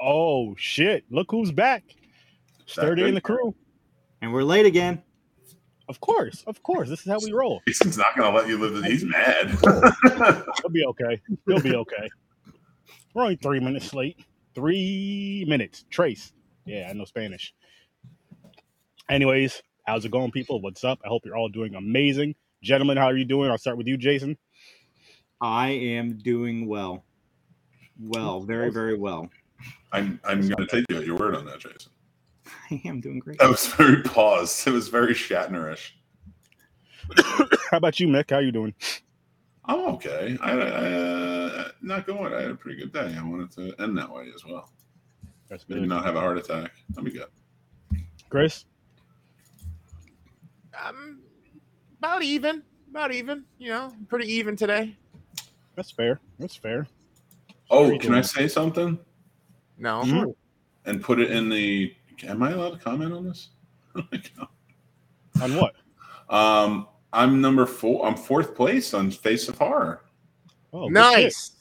Oh shit! Look who's back. Sturdy in the crew. And we're late again. Of course, of course. This is how we roll. Jason's not gonna let you live. The, he's mad. He'll be okay. He'll be okay. We're only three minutes late. Three minutes. Trace. Yeah, I know Spanish. Anyways, how's it going, people? What's up? I hope you're all doing amazing. Gentlemen, how are you doing? I'll start with you, Jason. I am doing well. Well, very, very well. I'm I'm gonna take you at your word on that, Jason. I am doing great. That was very paused. It was very Shatnerish. How about you, Mick? How you doing? I'm okay. I, I uh, not going. I had a pretty good day. I wanted to end that way as well. That's Maybe not have a heart attack. That'd be good. Chris? Um, about even, about even. You know, pretty even today. That's fair. That's fair. Oh, can I say something No, Mhm. and put it in the? Am I allowed to comment on this? On what? um, I'm number four. I'm fourth place on Face of Horror. Oh, good shit. nice.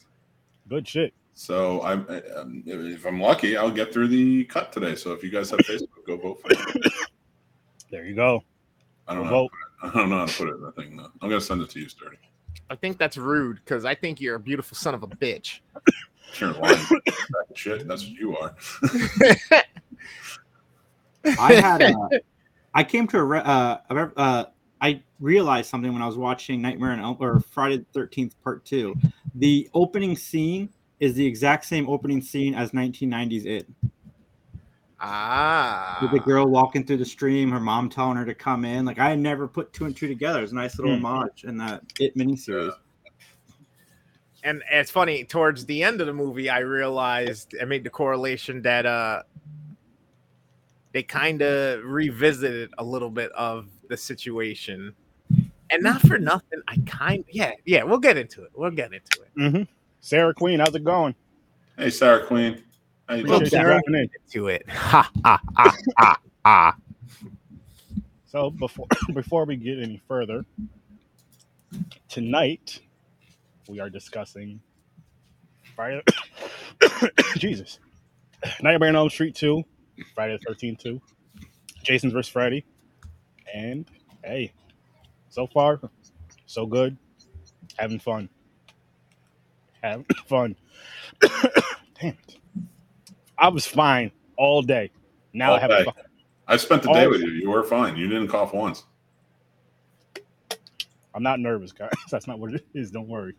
Good shit. So I'm, um, if I'm lucky, I'll get through the cut today. So if you guys have Facebook, go vote for me. There you go. I don't know. Vote. I don't know how to put it in the thing though. I'm gonna send it to you, Sturdy. I think that's rude because I think you're a beautiful son of a bitch. Sure, lying. shit. That's what you are. I had a, I came to a, re- uh, a re- uh, I realized something when I was watching Nightmare on Elm or Friday the Thirteenth Part Two. The opening scene is the exact same opening scene as 1990s It. ah, With the girl walking through the stream, her mom telling her to come in. Like I had never put two and two together. It's a nice little Hmm. homage in that It miniseries. And it's funny. Towards the end of the movie, I realized I made the correlation that uh, they kind of revisited a little bit of the situation, and not for nothing. I kind, yeah, yeah. We'll get into it. We'll get into it. Mm-hmm. Sarah Queen, how's it going? Hey, Sarah Queen. How you Appreciate doing? Sarah. dropping. To it. Ha ha ha ha ha. So before before we get any further, tonight we are discussing Friday. Jesus, Nightmare on Elm Street two, Friday the Thirteenth two, Jason's vs Freddy, and hey, so far so good, having fun, having fun. Damn it, I was fine all day. Now I All have a day. fucking I spent the day All- with you. You were fine. You didn't cough once. I'm not nervous, guys. That's not what it is. Don't worry.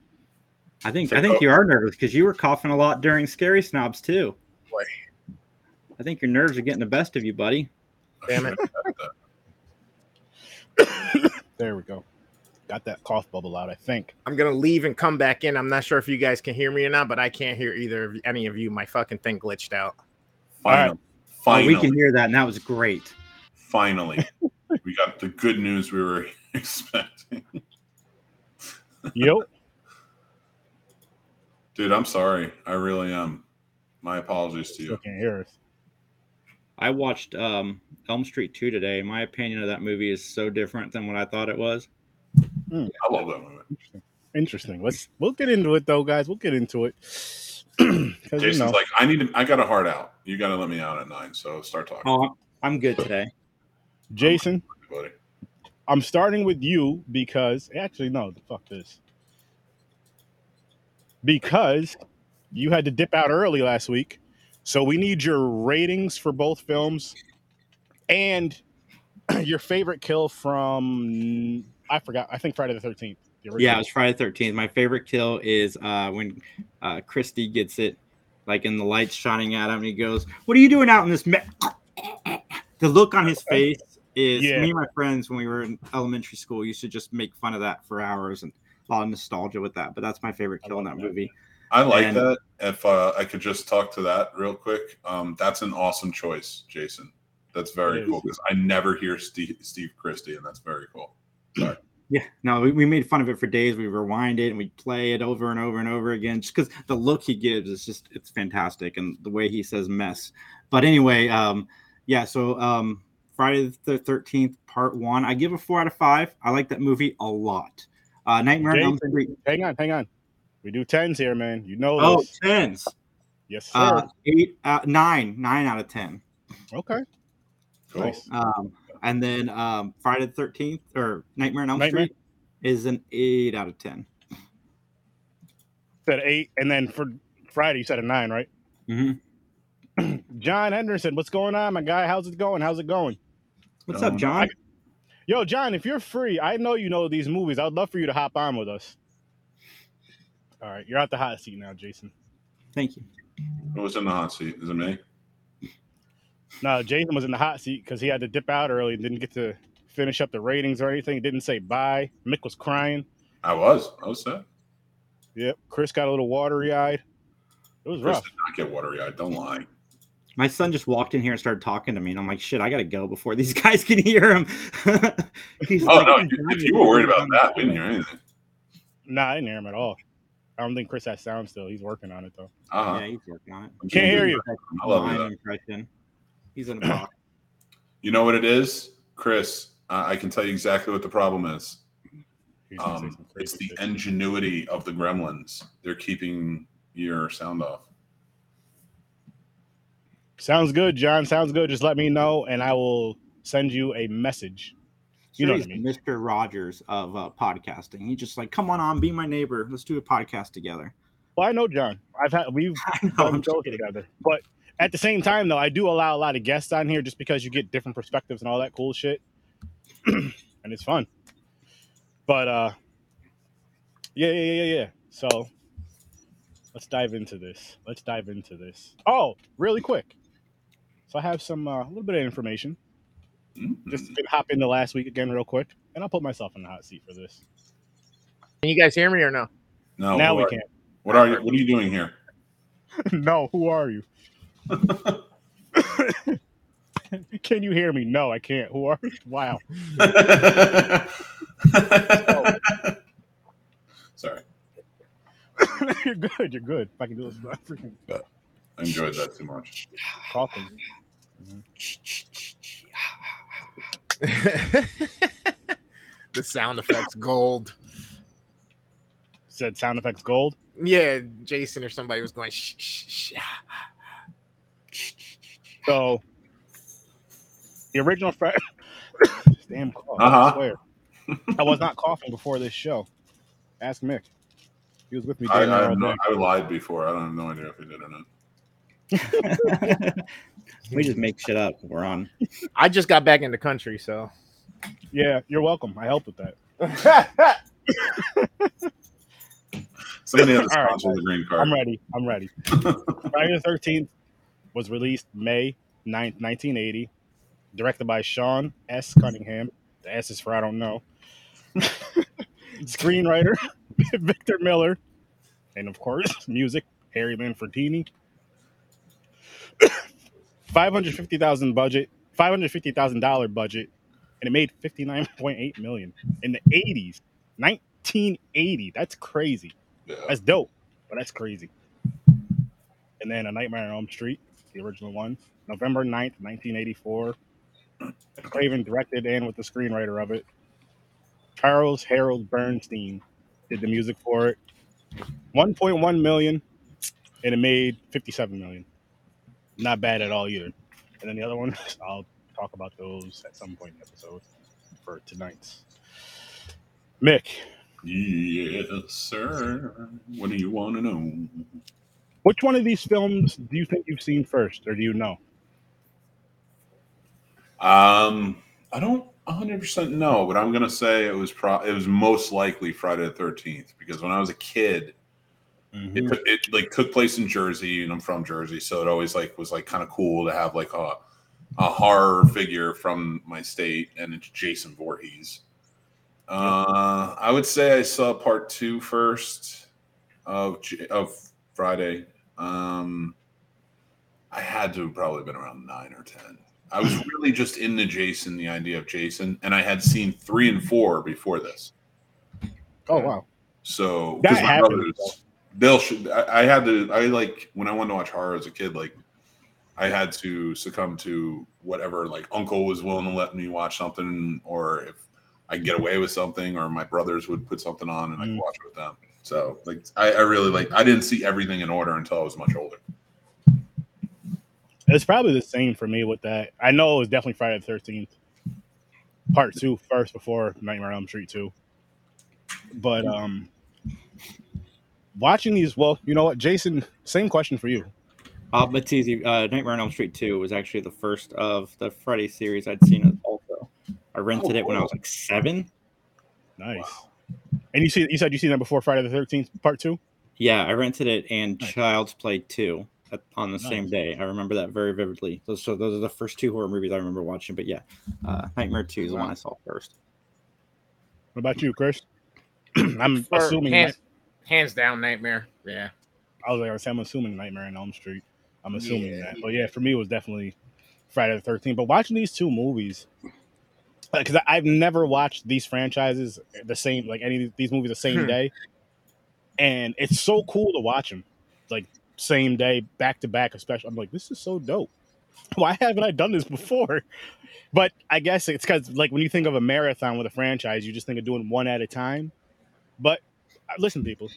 I think So- I think you are nervous because you were coughing a lot during Scary Snobs too. Boy. I think your nerves are getting the best of you, buddy. Damn it. There we go. Got that cough bubble out, I think. I'm gonna leave and come back in. I'm not sure if you guys can hear me or not, but I can't hear either of any of you. My fucking thing glitched out. Finally. Oh, we can hear that, and that was great. Finally. we got the good news we were expecting. Yo, Dude, I'm sorry. I really am. My apologies to still you. can't hear us. I watched um, Elm Street 2 today. My opinion of that movie is so different than what I thought it was. I love that movie. Interesting. Interesting. Let's we'll get into it though, guys. We'll get into it. 'Cause, you Jason's know, like, I need to, I got a heart out. You got to let me out at nine. So start talking, Oh, I'm good today. Jason, buddy. I'm starting with you because actually no, the fuck this. Because you had to dip out early last week. So we need your ratings for both films and your favorite kill from I forgot. I think Friday the 13th. the. Yeah, it was Friday the 13th. My favorite kill is uh, when uh, Christy gets it, like in the lights shining at him, he goes, "What are you doing out in this?" Me-? The look on his face is Yeah. me and my friends when we were in elementary school used to just make fun of that for hours and lot of nostalgia with that. But that's my favorite kill in that that. movie. I like And- that. If uh, I could just talk to that real quick, um, that's an awesome choice, Jason. That's very cool because I never hear Steve, Steve Christy, and that's very cool. Sorry. Yeah, no, we, we made fun of it for days. We rewind it and we play it over and over and over again just because the look he gives is just it's fantastic and the way he says mess. But anyway, um, yeah, so um, Friday the Thirteenth Part One, I give a four out of five. I like that movie a lot. Uh, Nightmare on Elm Street. Hang on, hang on. We do tens here, man. You know Oh, this. tens. Yes, sir. Uh, eight, uh, nine, nine out of ten. okay. Cool. Nice. Um, and then um, Friday the Thirteenth or Nightmare on Elm Nightmare? Street is an eight out of ten. Said eight, and then for Friday you said a nine, right? Mm-hmm. John Henderson, what's going on, my guy? How's it going? How's it going? What's Um, up, John? Yo, John, if you're free, I know you know these movies. I would love for you to hop on with us. All right, you're at the hot seat now, Jason. Thank you. Who was in the hot seat? Is it me? No, Jason was in the hot seat because he had to dip out early and didn't get to finish up the ratings or anything. Didn't say bye. Mick was crying. I was. I was sad. Yep. Chris got a little watery eyed. It was Chris rough. did not get watery eyed. Don't lie. My son just walked in here and started talking to me, and I'm like, "Shit, I gotta go before these guys can hear him." He's Oh like, no! "I'm you- done If you were worried about that, we didn't hear anything. Nah, I didn't hear him at all. I don't think Chris has sound still. He's working on it though. Uh-huh. Yeah, he's working on it. I'm Can't hear you. good. I love Line you. though. impression. He's in a box. You know what it is, Chris? Uh, I can tell you exactly what the problem is. He's gonna say Um, it's the ingenuity of the gremlins. They're keeping your sound off. Sounds good, John. Sounds good. Just let me know, and I will send you a message. You know Sure, what I he's Mr. Rogers of uh, podcasting. He's just like, "Come on, on, be my neighbor. Let's do a podcast together." Well, I know John. I've had we've I know. I'm shows together, but at the same time, though, I do allow a lot of guests on here just because you get different perspectives and all that cool shit, and it's fun. But uh, yeah, yeah, yeah, yeah, yeah. So let's dive into this. Let's dive into this. Oh, really quick. So I have some uh, a little bit of information. Mm. Just gonna hop into last week again, real quick, and I'll put myself in the hot seat for this. Can you guys hear me or no? no, now we are- can. What are you? What are you doing here? no, who are you? can you hear me? No, I can't. Who are you? Wow. Sorry, you're good. You're good. If I can do this, without freaking I enjoyed that too much. coughing. The sound effects gold. Said sound effects gold. Yeah, Jason or somebody was going shh, shh, shh. So the original Fred. Damn cough. Uh-huh. I swear. I was not coughing before this show. Ask Mick. He was with me. I, I, near all have no. I lied before. I don't have no idea if he did or not. We just make shit up. We're on. I just got back in the country, so Yeah, you're welcome. I helped with that. Somebody had to All right, sponsor the green card. I'm ready. I'm ready. Friday the 13th was released May 9th, 1980. Directed by Sean S. Cunningham. The S is for I don't know. Screenwriter Victor Miller. And of course, music Harry Manfredini. 550,000 budget, $550,000 budget, and it made 59.8 million in the 80s. 1980. That's crazy. Yeah. That's dope, but that's crazy. And then A Nightmare on Elm Street, the original one, November 9th, 1984. Craven directed and with the screenwriter of it. Charles Harold Bernstein did the music for it. 1.1 million, and it made 57 million. Not bad at all either. And then the other one, I'll talk about those at some point in the episode for tonight's. Mick, Yes, sir. What do you want to know? Which one of these films do you think you've seen first, or do you know? Um, I don't 100 percent know, but I'm gonna say it was pro. It was most likely Friday the 13th because when I was a kid, it, took- it like took place in Jersey, and I'm from Jersey, so it always like was like kind of cool to have like a a horror figure from my state, and it's Jason Voorhees. Uh, I would say I saw part two first of of Friday. Um, I had to have probably been around nine or ten. I was really just into Jason, the idea of Jason, and I had seen three and four before this. Oh wow! So That happens, brothers, they'll should I, I had to I like when I wanted to watch horror as a kid, like I had to succumb to whatever like uncle was willing to let me watch something, or if I could get away with something, or my brothers would put something on and I could Mm. watch it with them. So like I, I really like I didn't see everything in order until I was much older. It's probably the same for me with that. I know it was definitely Friday the Thirteenth, Part Two first before Nightmare on Elm Street Two. But um, watching these, well, you know what, Jason? Same question for you. Uh, but it's easy. Uh, Nightmare on Elm Street 2 was actually the first of the Freddy series I'd seen also. I rented it when I was like seven. Nice. And you see, you said you seen that before Friday the Thirteenth Part Two. Yeah, I rented it and Nice. Child's Play 2 on the same day. I remember that very vividly. Those, so those are the first two horror movies I remember watching. But yeah, uh, Nightmare 2 is the one I saw first. What about you, Chris? I'm For assuming. hands, hands down, Nightmare. Yeah. I was like, I was saying, I'm assuming Nightmare on Elm Street. I'm assuming Yeah. that, but yeah, for me, it was definitely Friday the Thirteenth. But watching these two movies, because I've never watched these franchises the same, like any of these movies the same Hmm. day, and it's so cool to watch them, like same day, back to back. Especially, I'm like, this is so dope. Why haven't I done this before? But I guess it's because, like, when you think of a marathon with a franchise, you just think of doing one at a time. But listen, people,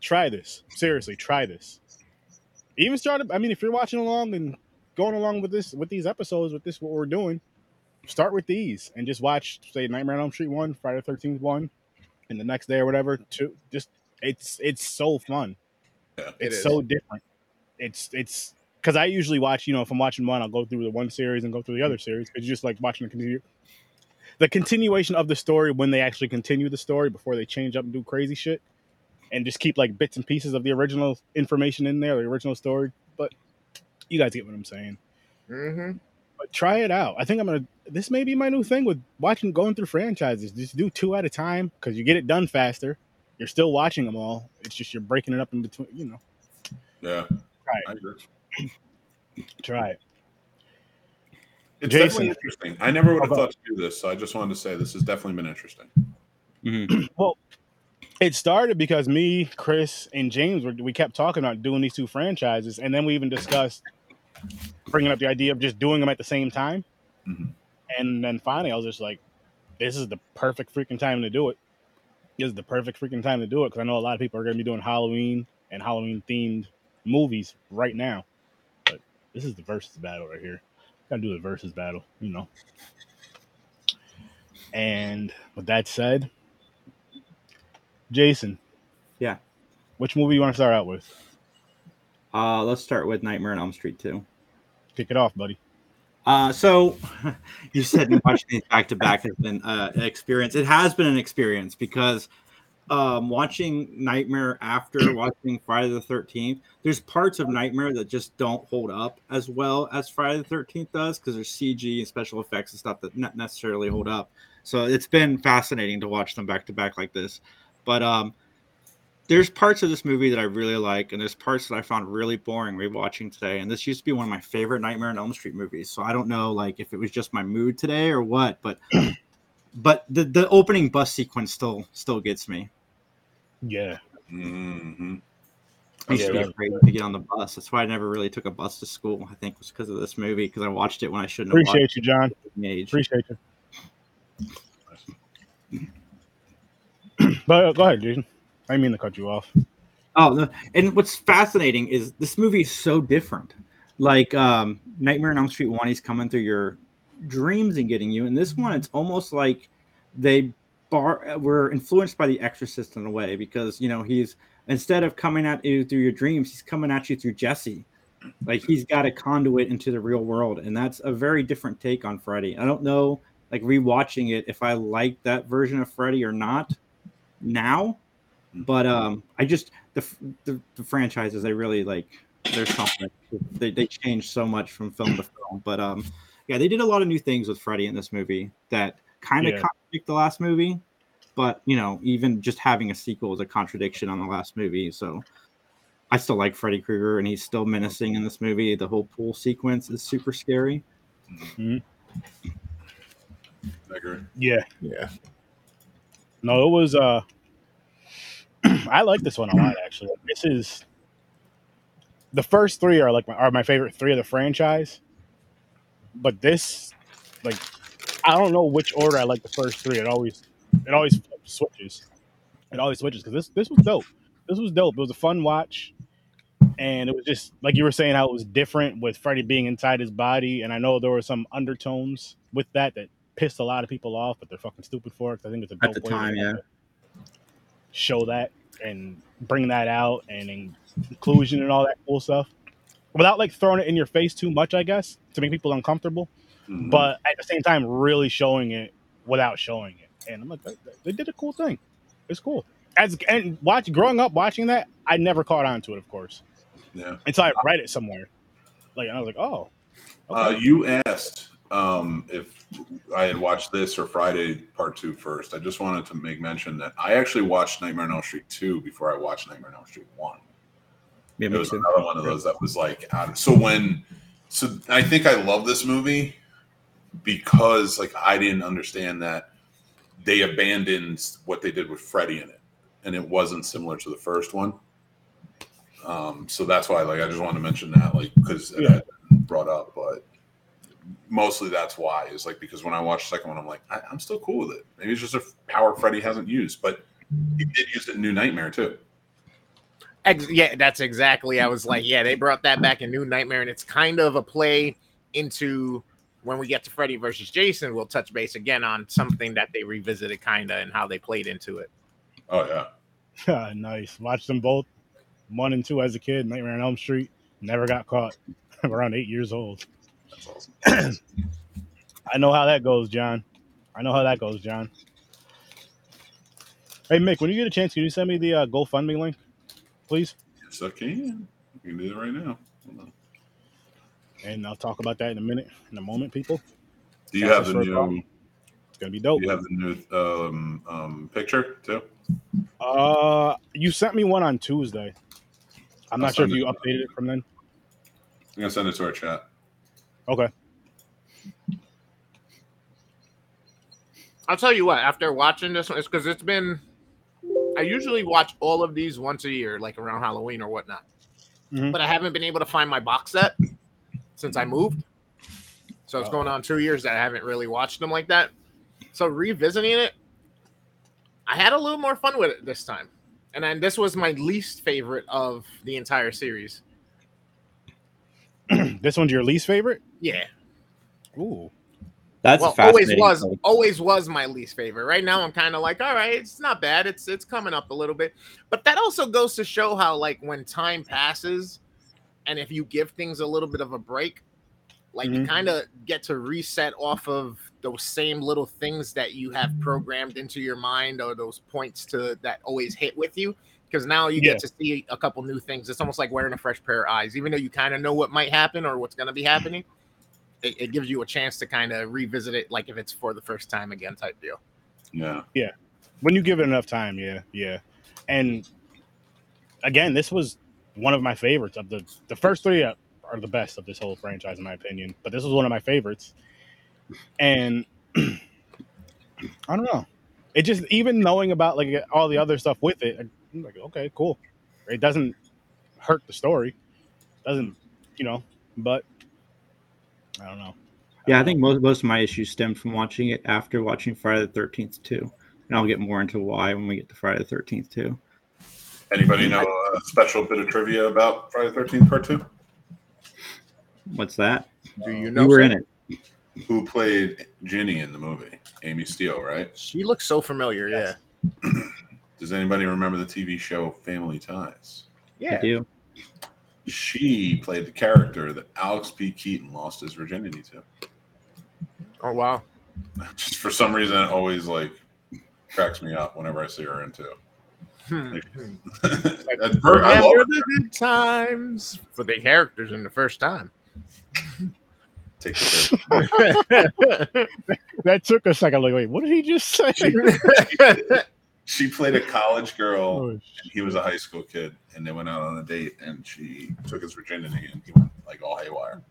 try this. Seriously, try this. Even start. I mean, if you're watching along and going along with this, with these episodes, with this, what we're doing, start with these and just watch, say, Nightmare on Elm Street one, Friday Thirteenth one, and the next day or whatever. Two. Just it's it's so fun. Yeah. It It's is. so different. It's it's because I usually watch. You know, if I'm watching one, I'll go through the one series and go through the other mm. series. It's just like watching the continue. The continuation of the story when they actually continue the story before they change up and do crazy shit and just keep like bits and pieces of the original information in there, the original story. But you guys get what I'm saying. Mm-hmm. But try it out. I think I'm gonna. This may be my new thing with watching, going through franchises. Just do two at a time because you get it done faster. You're still watching them all. It's just you're breaking it up in between. You know, Yeah. Right. I agree. try it. It's Jason. definitely interesting. I never would have thought to do this, so I just wanted to say this has definitely been interesting. Mhm. It started because me, Chris, and James were we kept talking about doing these two franchises, and then we even discussed bringing up the idea of just doing them at the same time. Mhm. And then finally, I was just like, "This is the perfect freaking time to do it. This is the perfect freaking time to do it because I know a lot of people are going to be doing Halloween and Halloween themed movies right now. But this is the versus battle right here. Got to do the versus battle, you know. And with that said, Jason. Yeah. Which movie you want to start out with? Uh, let's start with Nightmare on Elm Street 2. Kick it off, buddy. Uh, so you said watching these back to back has been uh, an experience. It has been an experience because um, watching Nightmare after watching Friday the Thirteenth, there's parts of Nightmare that just don't hold up as well as Friday the Thirteenth does because there's CG and special effects and stuff that not necessarily hold up. So it's been fascinating to watch them back to back like this. But um, there's parts of this movie that I really like, and there's parts that I found really boring rewatching today. And this used to be one of my favorite Nightmare on Elm Street movies. So I don't know, like, if it was just my mood today or what, but but the the opening bus sequence still still gets me. Yeah. hmm I used Yeah, to be afraid to get on the bus. That's why I never really took a bus to school. I think was because of this movie because I watched it when I shouldn't have watched Appreciate you, John. it age. Appreciate you. but uh, go ahead, Jason. I mean to cut you off. Oh, no. and what's fascinating is this movie is so different. Like um, Nightmare on Elm Street one, he's coming through your dreams and getting you. And this one, it's almost like they bar were influenced by The Exorcist in a way because you know he's instead of coming at you through your dreams, he's coming at you through Jesse. Like he's got a conduit into the real world, and that's a very different take on Freddy. I don't know, like rewatching it, if I like that version of Freddy or not now but um i just the, the the franchises they really like there's something they, they changed so much from film to film but um yeah they did a lot of new things with freddy in this movie that kind of Yeah. contradict the last movie but you know even just having a sequel is a contradiction on the last movie so i still like freddy krueger and he's still menacing in this movie the whole pool sequence is super scary I agree. Yeah. Yeah. No, it was. uh I like this one a lot. Actually, this is the first three are like my, are my favorite three of the franchise. But this, like, I don't know which order I like the first three. It always, it always switches. It always switches because this this was dope. This was dope. It was a fun watch. and it was just like you were saying how it was different with Freddy being inside his body, and I know there were some undertones with that that pissed a lot of people off, but they're fucking stupid for it. I think it's a At dope the way to time, yeah. show that and bring that out and inclusion and all that cool stuff without like throwing it in your face too much, I guess, to make people uncomfortable. Mhm. But at the same time, really showing it without showing it. And I'm like, they, they did a cool thing. It's cool. As and watch growing up watching that, I never caught on to it, of course, yeah. until I read it somewhere. Like I was like, oh, Uh, you asked um, if I had watched this or Friday Part Two first. I just wanted to make mention that I actually watched Nightmare on Elm Street two before I watched Nightmare on Elm Street one. Yeah, It was too. another one of those that was like, out so when, so I think I love this movie because like I didn't understand that they abandoned what they did with Freddy in it, and it wasn't similar to the first one. Um, so that's why, like, I just wanted to mention that, like, because it Yeah. brought up, but mostly that's why is like because when I watched the second one, I'm like, I, I'm still cool with it. Maybe it's just a power Freddy hasn't used, but he did use it in New Nightmare too. Ex- yeah, that's exactly. I was like, yeah, they brought that back in New Nightmare, and it's kind of a play into when we get to Freddy versus Jason. We'll touch base again on something that they revisited, kind of, and how they played into it. Oh yeah. nice. Watched them both, one and two as a kid. Nightmare on Elm Street. Never got caught. Around eight years old. Awesome. I know how that goes, John. I know how that goes, John. Hey Mick, when you get a chance, can you send me the uh, GoFundMe link, please? Yes, I can. We can do it right now. And I'll talk about that in a minute, in a moment, people. Do you That's have the new? one. It's gonna be dope. Do you have the new um, um, picture too? Uh, you sent me one on Tuesday. I'm I'll not sure if you it. updated it from then. I'm gonna send it to our chat. Okay. I'll tell you what. After watching this one, it's because it's been. I usually watch all of these once a year, like around Halloween or whatnot. Mhm. But I haven't been able to find my box set since I moved. So it's Oh. going on two years that I haven't really watched them like that. So revisiting it, I had a little more fun with it this time. And then this was my least favorite of the entire series. this one's your least favorite? Yeah. Ooh. That's well, always was take. always was my least favorite. Right now, I'm kind of like, all right, it's not bad. It's it's coming up a little bit, but that also goes to show how like when time passes, and if you give things a little bit of a break, like you Mhm. kind of get to reset off of those same little things that you have programmed into your mind or those points to that always hit with you. Because now you Yeah. get to see a couple new things. It's almost like wearing a fresh pair of eyes, even though you kind of know what might happen or what's going to be happening it, it gives you a chance to kind of revisit it like if it's for the first time again type deal Yeah. Yeah. When you give it enough time, yeah, yeah. And again, this was one of my favorites of the the first three are, are the best of this whole franchise, in my opinion. But this was one of my favorites, and I don't know. It just even knowing about like all the other stuff with it, I'm like, okay, cool. It doesn't hurt the story, doesn't you know? But I don't know. Yeah, I think most most of my issues stemmed from watching it after watching Friday the Thirteenth too, and I'll get more into why when we get to Friday the Thirteenth too. Anybody know a special bit of trivia about Friday the Thirteenth Part Two? What's that? do you You know were sir? in it. Who played Ginny in the movie? Amy Steele, right? she looks so familiar Yes. yeah Does anybody remember the TV show Family Ties? I yeah do. She played the character that Alex P. Keaton lost his virginity to. oh wow Just for some reason, it always like cracks me up whenever I see her into. Hmm. That's per- I love remember the good times for the characters in the first time Take the. That took a second. Like, wait, what did he just say? She played a college girl. Oh, and he was a high school kid, and they went out on a date, and she took his virginity, and he went like all haywire.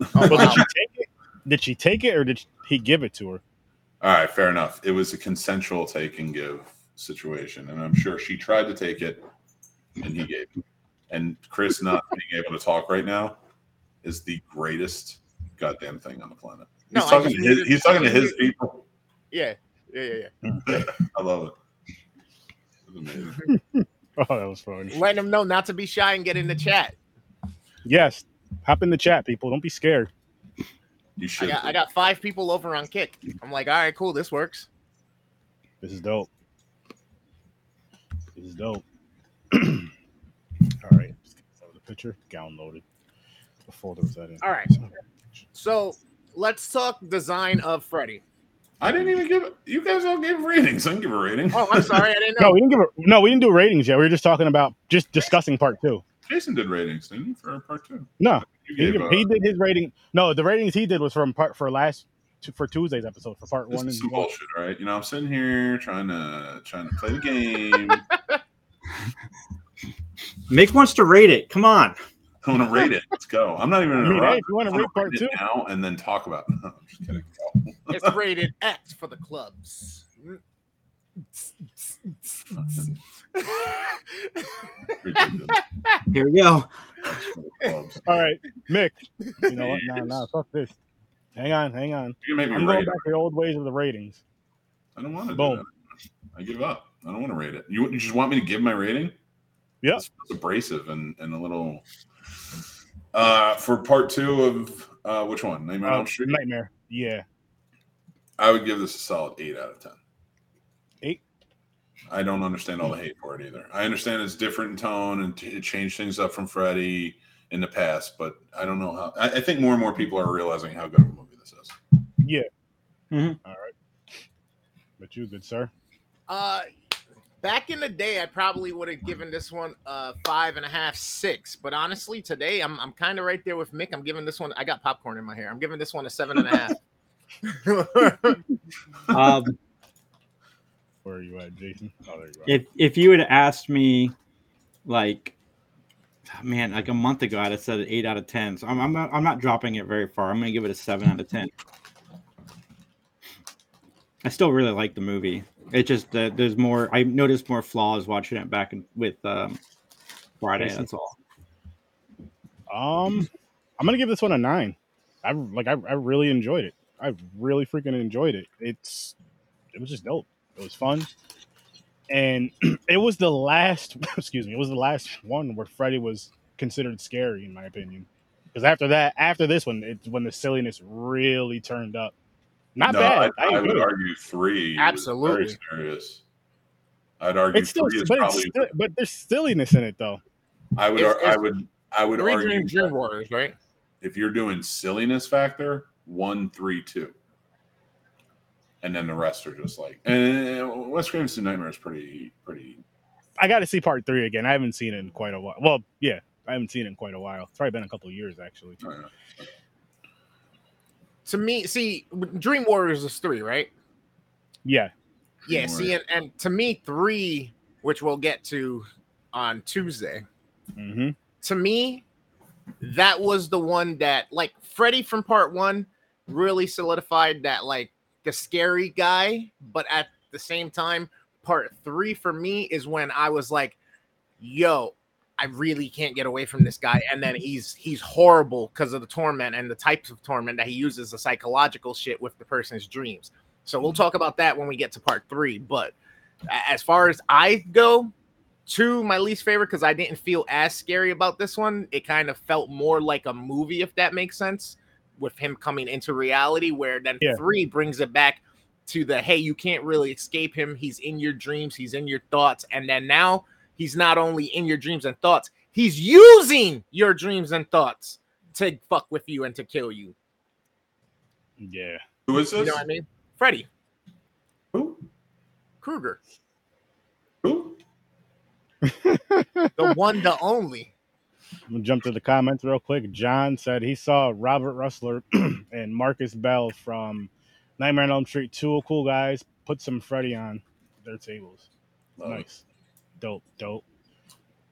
oh, Well, wow. did she take it? Did she take it, or did he give it to her? All right, fair enough. It was a consensual take and give situation, and I'm sure she tried to take it, and he gave. It. And Chris not being able to talk right now is the greatest goddamn thing on the planet. He's No, talking to his. He's talking to his people. yeah yeah yeah yeah I love it. It's amazing. Oh, that was fun. letting them know not to be shy and get in the chat. Yes, hop in the chat, people. Don't be scared. You I should. got I got five people over on Kick. I'm like, all right, cool, this works. This is dope. This is dope. All right, let's get this out of the picture. Downloaded. What folder was that in? All right. So let's talk design of Freddy. I didn't even give. You guys all gave ratings. I didn't give a rating. Oh, I'm sorry, I didn't No, know. we didn't give a, no, we didn't do ratings yet. We were just talking about just discussing part two. Jason did ratings, didn't he, for part two? No, he, gave, did- he did his rating. No, the ratings he did was from part for last for Tuesday's episode for part This one is and some bullshit, right? You know, I'm sitting here trying to trying to play the game. Mick wants to rate it. Come on. I want to rate it. Let's go. I'm not even I in a mean, hey, if you want to rate part it two, now and then talk about. It. I'm just kidding. It's rated X for the clubs. Here we go. All right, Mick. You know what? No, no, fuck this. Hang on, hang on. You make me I'm rate going it. back to the old ways of the ratings. I don't want to. Boom. Do that. I give up. I don't want to rate it. You, you just want me to give my rating? Yep. That's abrasive and, and a little. Uh, for part two of uh, which one? Nightmare on Uh, Elm Street. Nightmare. Yeah. I would give this a solid eight out of ten. Eight? I don't understand all the hate for it either. I understand it's different in tone and t- it changed things up from Freddy in the past, but I don't know how. I, I think more and more people are realizing how good of a movie this is. Yeah. Mhm. All right. But you, good sir. Uh, back in the day, I probably would have given this one a five and a half, six. But honestly, today I'm I'm kind of right there with Mick. I'm giving this one. I got popcorn in my hair. I'm giving this one a seven and a half. Um, Where are you at, Jason? Oh, there you are. if if you had asked me, like, man, like a month ago, I'd have said an eight out of ten. So I'm I'm not, I'm not dropping it very far. I'm gonna give it a seven out of ten. I still really like the movie. It's just that there's more. I noticed more flaws watching it back in, with um, Friday. Jason? That's all. Um, I'm gonna give this one a nine. I like. I, I really enjoyed it. I really freaking enjoyed it. It's it was just dope. It was fun, and it was the last. Excuse me. It was the last one where Freddy was considered scary, in my opinion. Because after that, after this one, it's when the silliness really turned up. Not No, bad. I, I would argue three. Absolutely. very serious. I'd argue It's still, three is but probably. it's still, but there's silliness in it though. I would. It's- ar- I would. I would Three argue Dream Dream Warriors, right? if you're doing silliness factor, one, three, two, and then the rest are just like. And Wes Craven's New Nightmare is pretty, pretty. I got to see part three again. I haven't seen it in quite a while. Well, yeah, I haven't seen it in quite a while. It's probably been a couple of years actually. I don't know. To me, see, Dream Warriors is three, right? Yeah, Yeah. Dream See, and, and to me, three, which we'll get to on Tuesday. hmm to me, that was the one that like Freddy from part one really solidified that like the scary guy, but at the same time, part three for me is when I was like, yo, I really can't get away from this guy. And then he's he's horrible because of the torment and the types of torment that he uses, the psychological shit with the person's dreams. So we'll mm-hmm. talk about that when we get to part three. But as far as I go, two my least favorite because I didn't feel as scary about this one. It kind of felt more like a movie, if that makes sense, with him coming into reality. Where then Yeah. three brings it back to the hey, you can't really escape him. He's in your dreams, he's in your thoughts, and then now he's not only in your dreams and thoughts, he's using your dreams and thoughts to fuck with you and to kill you. yeah. Who is this? You know what I mean? Freddy Who? Krueger, Who? the one, the only. I'm gonna jump to the comments real quick. John said he saw Robert Rusler and Marshall Bell from Nightmare on Elm Street. Two cool guys. Put some Freddy on their tables. Love it. Nice, dope, dope.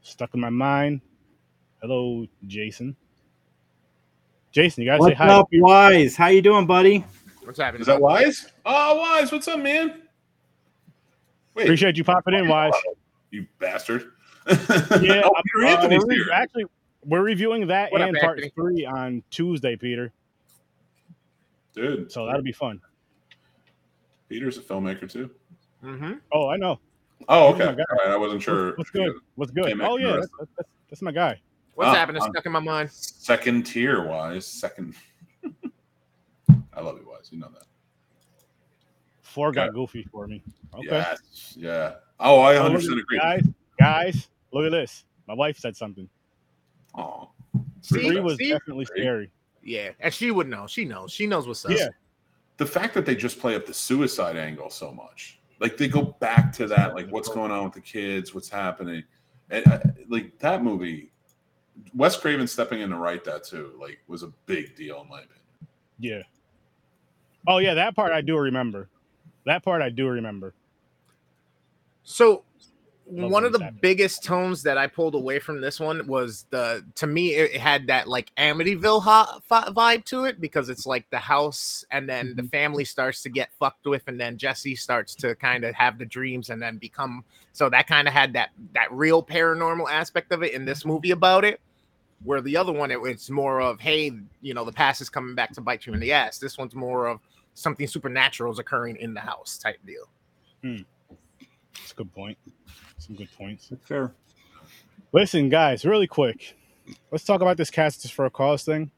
Stuck in my mind. Hello, Jason. Jason, you gotta say hi. up, Wise? How you doing, buddy? What's happening? Is that Wise? Oh, Wise. What's up, man? Wait, Appreciate you popping in, Wise. you bastard. Yeah, oh, Peter uh, Anthony's we're re- here. actually we're reviewing that What up, and part Anthony? three on Tuesday, Peter. Dude, So that'll be fun. Peter's a filmmaker too. Mm-hmm. Oh, I know. Oh, okay. guy. All right. I wasn't sure. What's good? What's good? Oh in yeah, that's, that's, that's, that's my guy. What's Ah, happening? Stuck in my mind. Second tier wise, second. I love you, wise. You know that. Four got Yeah. goofy for me. Okay. Yes. Yeah. Oh, I Oh, look 100 at- agree. Guys, guys, look at this. My wife said something. Oh. See? Three was see? definitely scary. Yeah, and she would know. She knows. She knows what's up. Yeah. The fact that they just play up the suicide angle so much, like they go back to that, like what's going on with the kids, what's happening, and uh, like that movie, Wes Craven stepping in to write that too, like was a big deal in my opinion. Yeah. Oh yeah, that part I do remember. That part I do remember. So Love one of the biggest tones that I pulled away from this one was the to me it had that like Amityville hot vibe to it because it's like the house and then Mm-hmm. the family starts to get fucked with and then Jesse starts to kind of have the dreams and then become so that kind of had that that real paranormal aspect of it in this movie about it. Where the other one it was more of hey you know the past is coming back to bite you in the ass. This one's more of something supernatural is occurring in the house type deal. That's a good point. Some good points. That's fair. Listen, guys, really quick. Let's talk about this cast for a cause thing.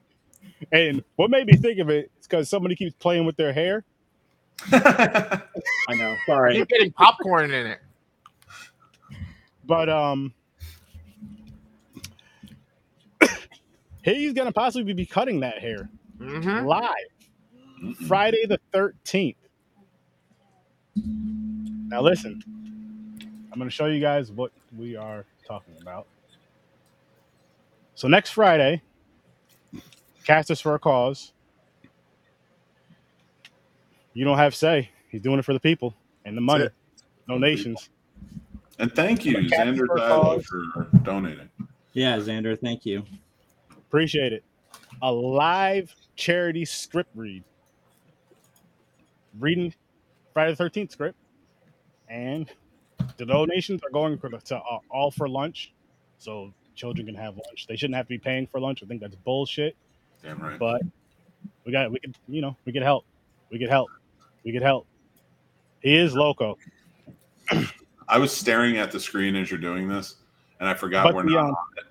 and what made me think of it is because somebody keeps playing with their hair. I know. Sorry. Keep getting popcorn in it But um he's gonna possibly be cutting that hair Mhm. live Mm-mm. Friday the 13th. Now listen, I'm gonna show you guys what we are talking about. So next Friday, Casters for a Cause. You don't have say. He's doing it for the people and the money, donations. And thank you, Xander for a Diallo, for donating. Yeah, Xander, thank you. Appreciate it. A live charity script read. Reading Friday the 13th script. And the donations are going for the, to uh, all for lunch. So children can have lunch. They shouldn't have to be paying for lunch. I think that's bullshit. Damn right. But we got we could you know, we could help. We could help. We could help. He is loco. I was staring at the screen as you're doing this, and I forgot But we're not on it.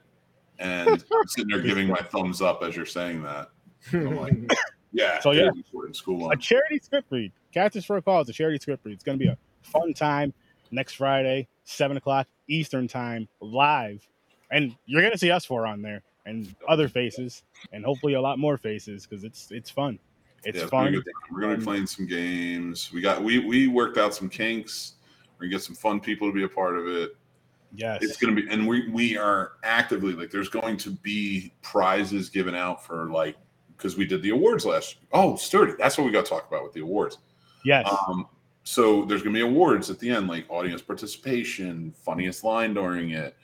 And I'm sitting there giving my thumbs up as you're saying that. I'm like, yeah, So, yeah. important school a charity script read. Casters for a Cause, a charity script read. It's going to be a fun time next Friday, 7 o'clock Eastern Time, live. And you're going to see us four on there and other faces, and hopefully a lot more faces because it's it's fun. It's Yeah, gonna fun. We're gonna be playing some games. We got we we worked out some kinks. We're gonna get some fun people to be a part of it. Yes. It's gonna be, and we we are actively like. There's going to be prizes given out for like because we did the awards last. Oh, sturdy. That's what we got to talk about with the awards. yes. Um, so there's gonna be awards at the end, like audience participation, funniest line during it,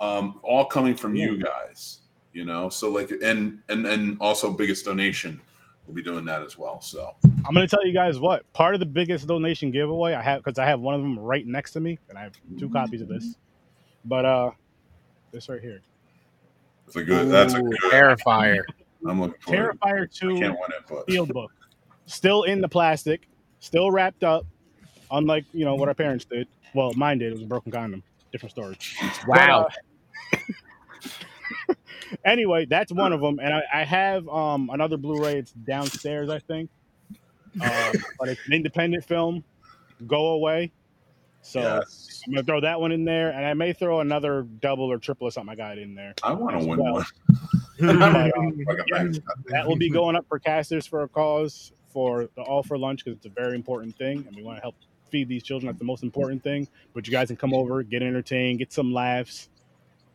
um, all coming from you guys. You know, so like, and and and also biggest donation. We'll be doing that as well. So I'm going to tell you guys what part of the biggest donation giveaway I have because I have one of them right next to me, and I have two copies of this. But uh, this right here, it's a good. That's a good. Terrifier. I'm looking for. Terrifier I Two can't win it, but field book, still in the plastic, still wrapped up, unlike you know what our parents did. Well, mine did. It was a broken condom. Different story. Wow. But, uh, anyway, that's one of them, and I, I have um another Blu-ray. It's downstairs, I think. Um, but it's an independent film. Go away. So yes, I'm gonna throw that one in there, and I may throw another double or triple or something I got in there. I want to win well. one. But, um, Yeah. that will be going up for casters for a cause for the all for lunch because it's a very important thing and we want to help feed these children that's the most important thing but you guys can come over get entertained get some laughs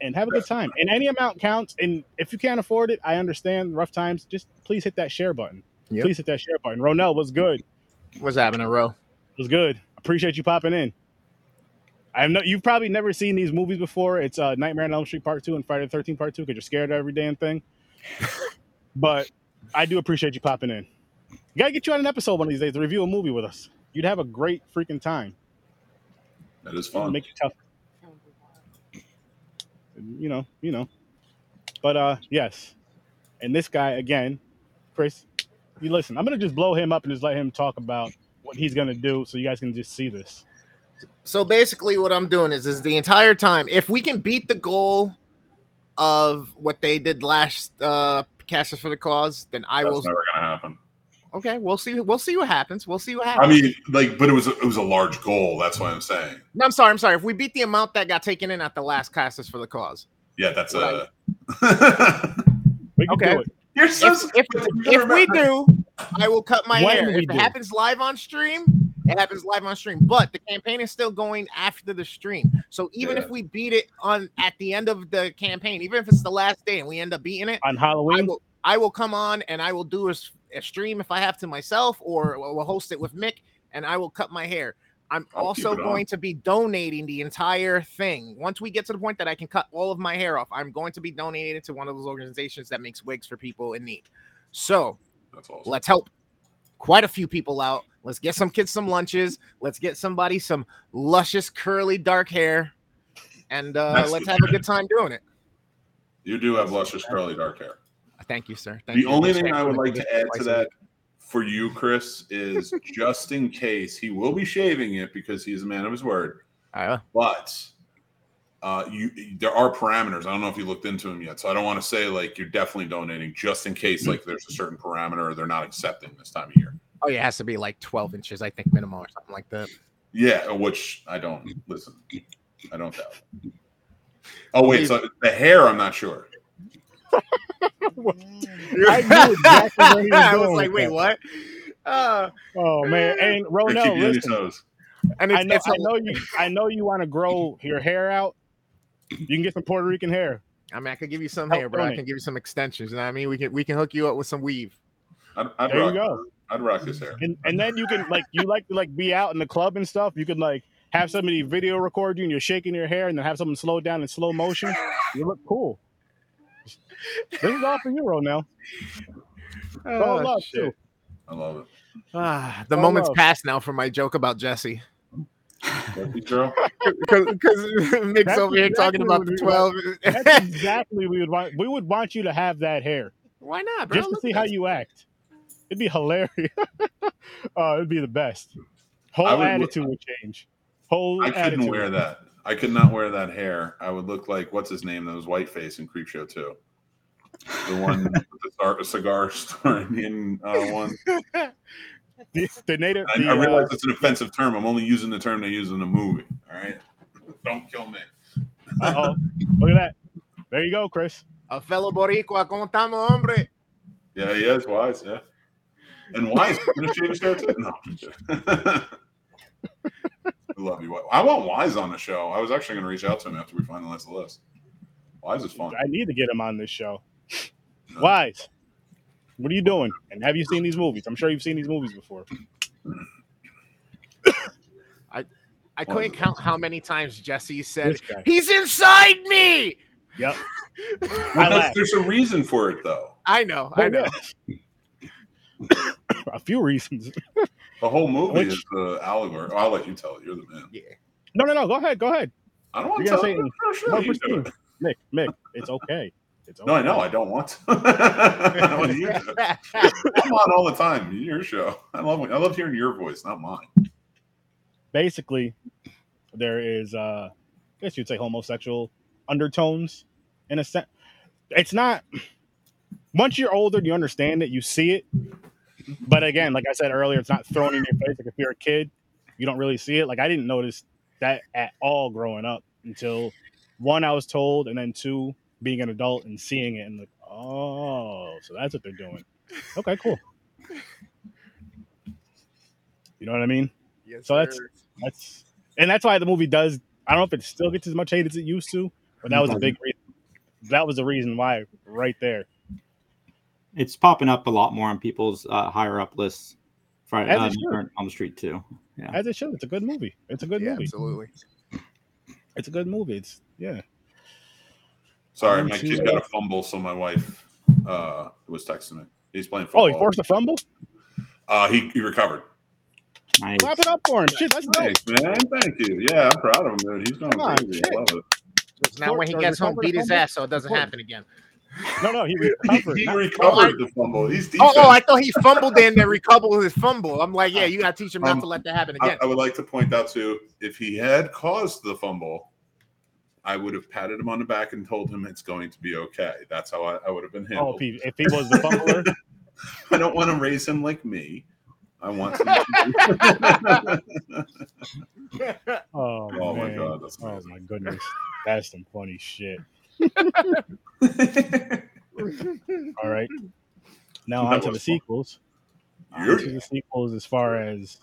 and have a good time and any amount counts and if you can't afford it i understand rough times just please hit that share button Yep. please hit that share button ronell what's good What's happening, Ro? was good appreciate you popping in I know you've probably never seen these movies before. It's uh, Nightmare on Elm Street Part Two and Friday the Thirteenth Part Two because you're scared of every damn thing. but I do appreciate you popping in. You gotta get you on an episode one of these days to review a movie with us. You'd have a great freaking time. That is It'll fun. Make it tough. You know, you know. But uh, yes. And this guy again, Chris. You listen. I'm gonna just blow him up and just let him talk about what he's gonna do, so you guys can just see this. So basically, what I'm doing is, is the entire time, if we can beat the goal of what they did last uh Casters for the Cause, then I That's will. Never gonna happen. Okay, we'll see. We'll see what happens. We'll see what happens. I mean, like, but it was a, it was a large goal. That's what I'm saying. no, I'm sorry. I'm sorry. If we beat the amount that got taken in at the last Casters for the Cause, Yeah, that's uh, a. We can Okay. do it. You're so. if, if, if we do, I will cut my When hair. If it do. happens live on stream, it happens live on stream. But the campaign is still going after the stream. So even Yeah. if we beat it on at the end of the campaign, even if it's the last day and we end up beating it, On I Halloween, will I will come on and I will do a stream if I have to myself, or we'll host it with Mick, and I will cut my hair. I'm I'll also going to be donating the entire thing. Once we get to the point that I can cut all of my hair off, I'm going to be donating it to one of those organizations that makes wigs for people in need. So That's awesome. let's help quite a few people out. Let's get some kids some lunches. Let's get somebody some luscious curly dark hair, and uh, let's have a good time doing it. You do have luscious curly dark hair. Thank you, sir. Thank The you. only thing I would like to add to that for you, Chris, is just in case he will be shaving it because he's a man of his word. Uh, But uh, you, there are parameters. I don't know if you looked into them yet, so I don't want to say like you're definitely donating just in case like there's a certain parameter or they're not accepting this time of year. oh yeah, it has to be like 12 inches, I think, minimum or something like that. Yeah, which I don't listen. I don't doubt. Oh wait, so the hair, I'm not sure. I knew exactly was I was like, wait, that. what? Uh, Oh man, and They keep Ronell, your listen, toes. and it's, I know, it's I know you, I know you want to grow your hair out. You can get some Puerto Rican hair. I mean, I could give you some Help hair, bro. I can give you some extensions. You know what I mean? We can we can hook you up with some weave. I'd, I'd There you go. I'd rock this hair. And and then you can like you like to like be out in the club and stuff. You can like have somebody video record you and you're shaking your hair and then have someone slow down in slow motion. You look cool. This is all for you, Ronell. It's Oh, love shit. too. I love it. Ah, the All moment's love. passed now for my joke about Jesse. Lucky girl. Because Mick's That's over here talking exactly about the we 12. That's exactly we would want. We would want you to have that hair Why not, bro? just to Look see how you act. It'd be hilarious. oh, it'd be the best. Whole would- attitude would change. Whole I couldn't attitude. wear that. I could not wear that hair. I would look like what's his name? That was Whiteface in Creepshow 2. The one with the cigar starring in uh, one. The, the native. I, the, I uh, realize it's an offensive term. I'm only using the term they use in the movie. All right, don't kill me. Uh-oh. Look at that. There you go, Chris. A fellow Boricua, ¿cómo estamos, hombre? Yeah, he is wise. Yeah, and wise. Gonna shave his hair too? No. I'm kidding. I love you. I want Wise on the show. I was actually going to reach out to him after we finalize the list. Wise is fun. I need to get him on this show. Wise, what are you doing? And have you seen these movies? I'm sure you've seen these movies before. I I couldn't count how many times Jesse said, He's inside me. Yep. Well, I that's- laugh. there's a reason for it, though. I know, I oh, know. a few reasons. The whole movie Which- is the allegory. I'll let you tell it. You're the man. Yeah. No, no, no. Go ahead. Go ahead. I don't want to tell say you. For sure, One for do it. Mick, Mick, it's okay. It's okay. No, I know. I don't want to. I want you to. I'm on all the time. Your show. I love. I love hearing your voice, not mine. Basically, there is, uh, I guess you'd say, homosexual undertones in a sense. It's not. Once you're older, you understand it. You see it. But again, like I said earlier, it's not thrown in your face. Like if you're a kid, you don't really see it. Like I didn't notice that at all growing up until one, I was told, and then two, being an adult and seeing it and like, oh, so that's what they're doing. Okay, cool. You know what I mean? Yes, So that's- sir. That's and that's why the movie does. I don't know if it still gets as much hate as it used to, but that was a mm-hmm. big reason. That was the reason why, right there. It's popping up a lot more on people's uh, higher up lists. Friday As uh, should. On the street too. Yeah, as it should. It's a good movie. It's a good yeah, movie. absolutely. It's a good movie. It's yeah. Sorry, One, Mike. two, She's got a fumble, so my wife uh, was texting me. He's playing football. Oh, he forced a fumble. Uh, he, he recovered. Nice. Clap it up for him. Shit, that's dope. Thanks, man. Thank you. Yeah, I'm proud of him, dude. He's going Come crazy. shit. I love it. Now when he gets home, beat his ass so it doesn't happen again. No, no, he He, recovered. he not- recovered the fumble. He's Oh, defense. oh, I thought he fumbled and then recovered his fumble. I'm like, yeah, you gotta teach him not Um, to let that happen again. I would like to point out too, if he had caused the fumble, I would have patted him on the back and told him it's going to be okay. That's how I, I would have been Oh, handled. if he, if he was the fumbler, I don't want to raise him like me. I want him to oh, Oh my. God, that's oh my goodness, that's some funny shit. All right, now That on to the sequels. On to the sequels as far as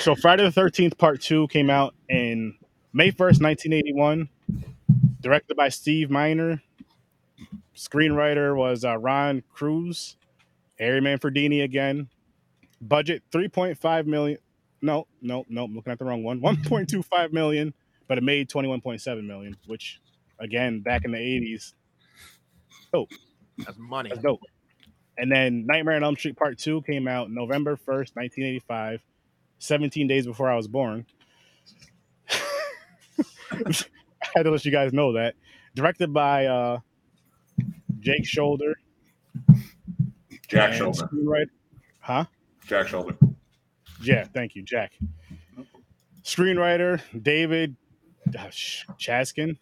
so Friday the Thirteenth Part Two came out in May first, nineteen eighty one, directed by Steve Miner. Screenwriter was uh, Ron Kurz, Harry Manfredini again. Budget three point five million. No, no, no, I'm looking at the wrong one. One point two five million, but it made twenty one point seven million, which again back in the eighties, dope. That's money. that's dope. And then Nightmare on Elm Street Part Two came out November first, nineteen eighty five, 17 days before I was born. I had to let you guys know that. Directed by uh, Jake Sholder. Jack Sholder. screenwriter- Huh? Jack Sholder. Yeah, thank you, Jack. Screenwriter David Sh- Chaskin.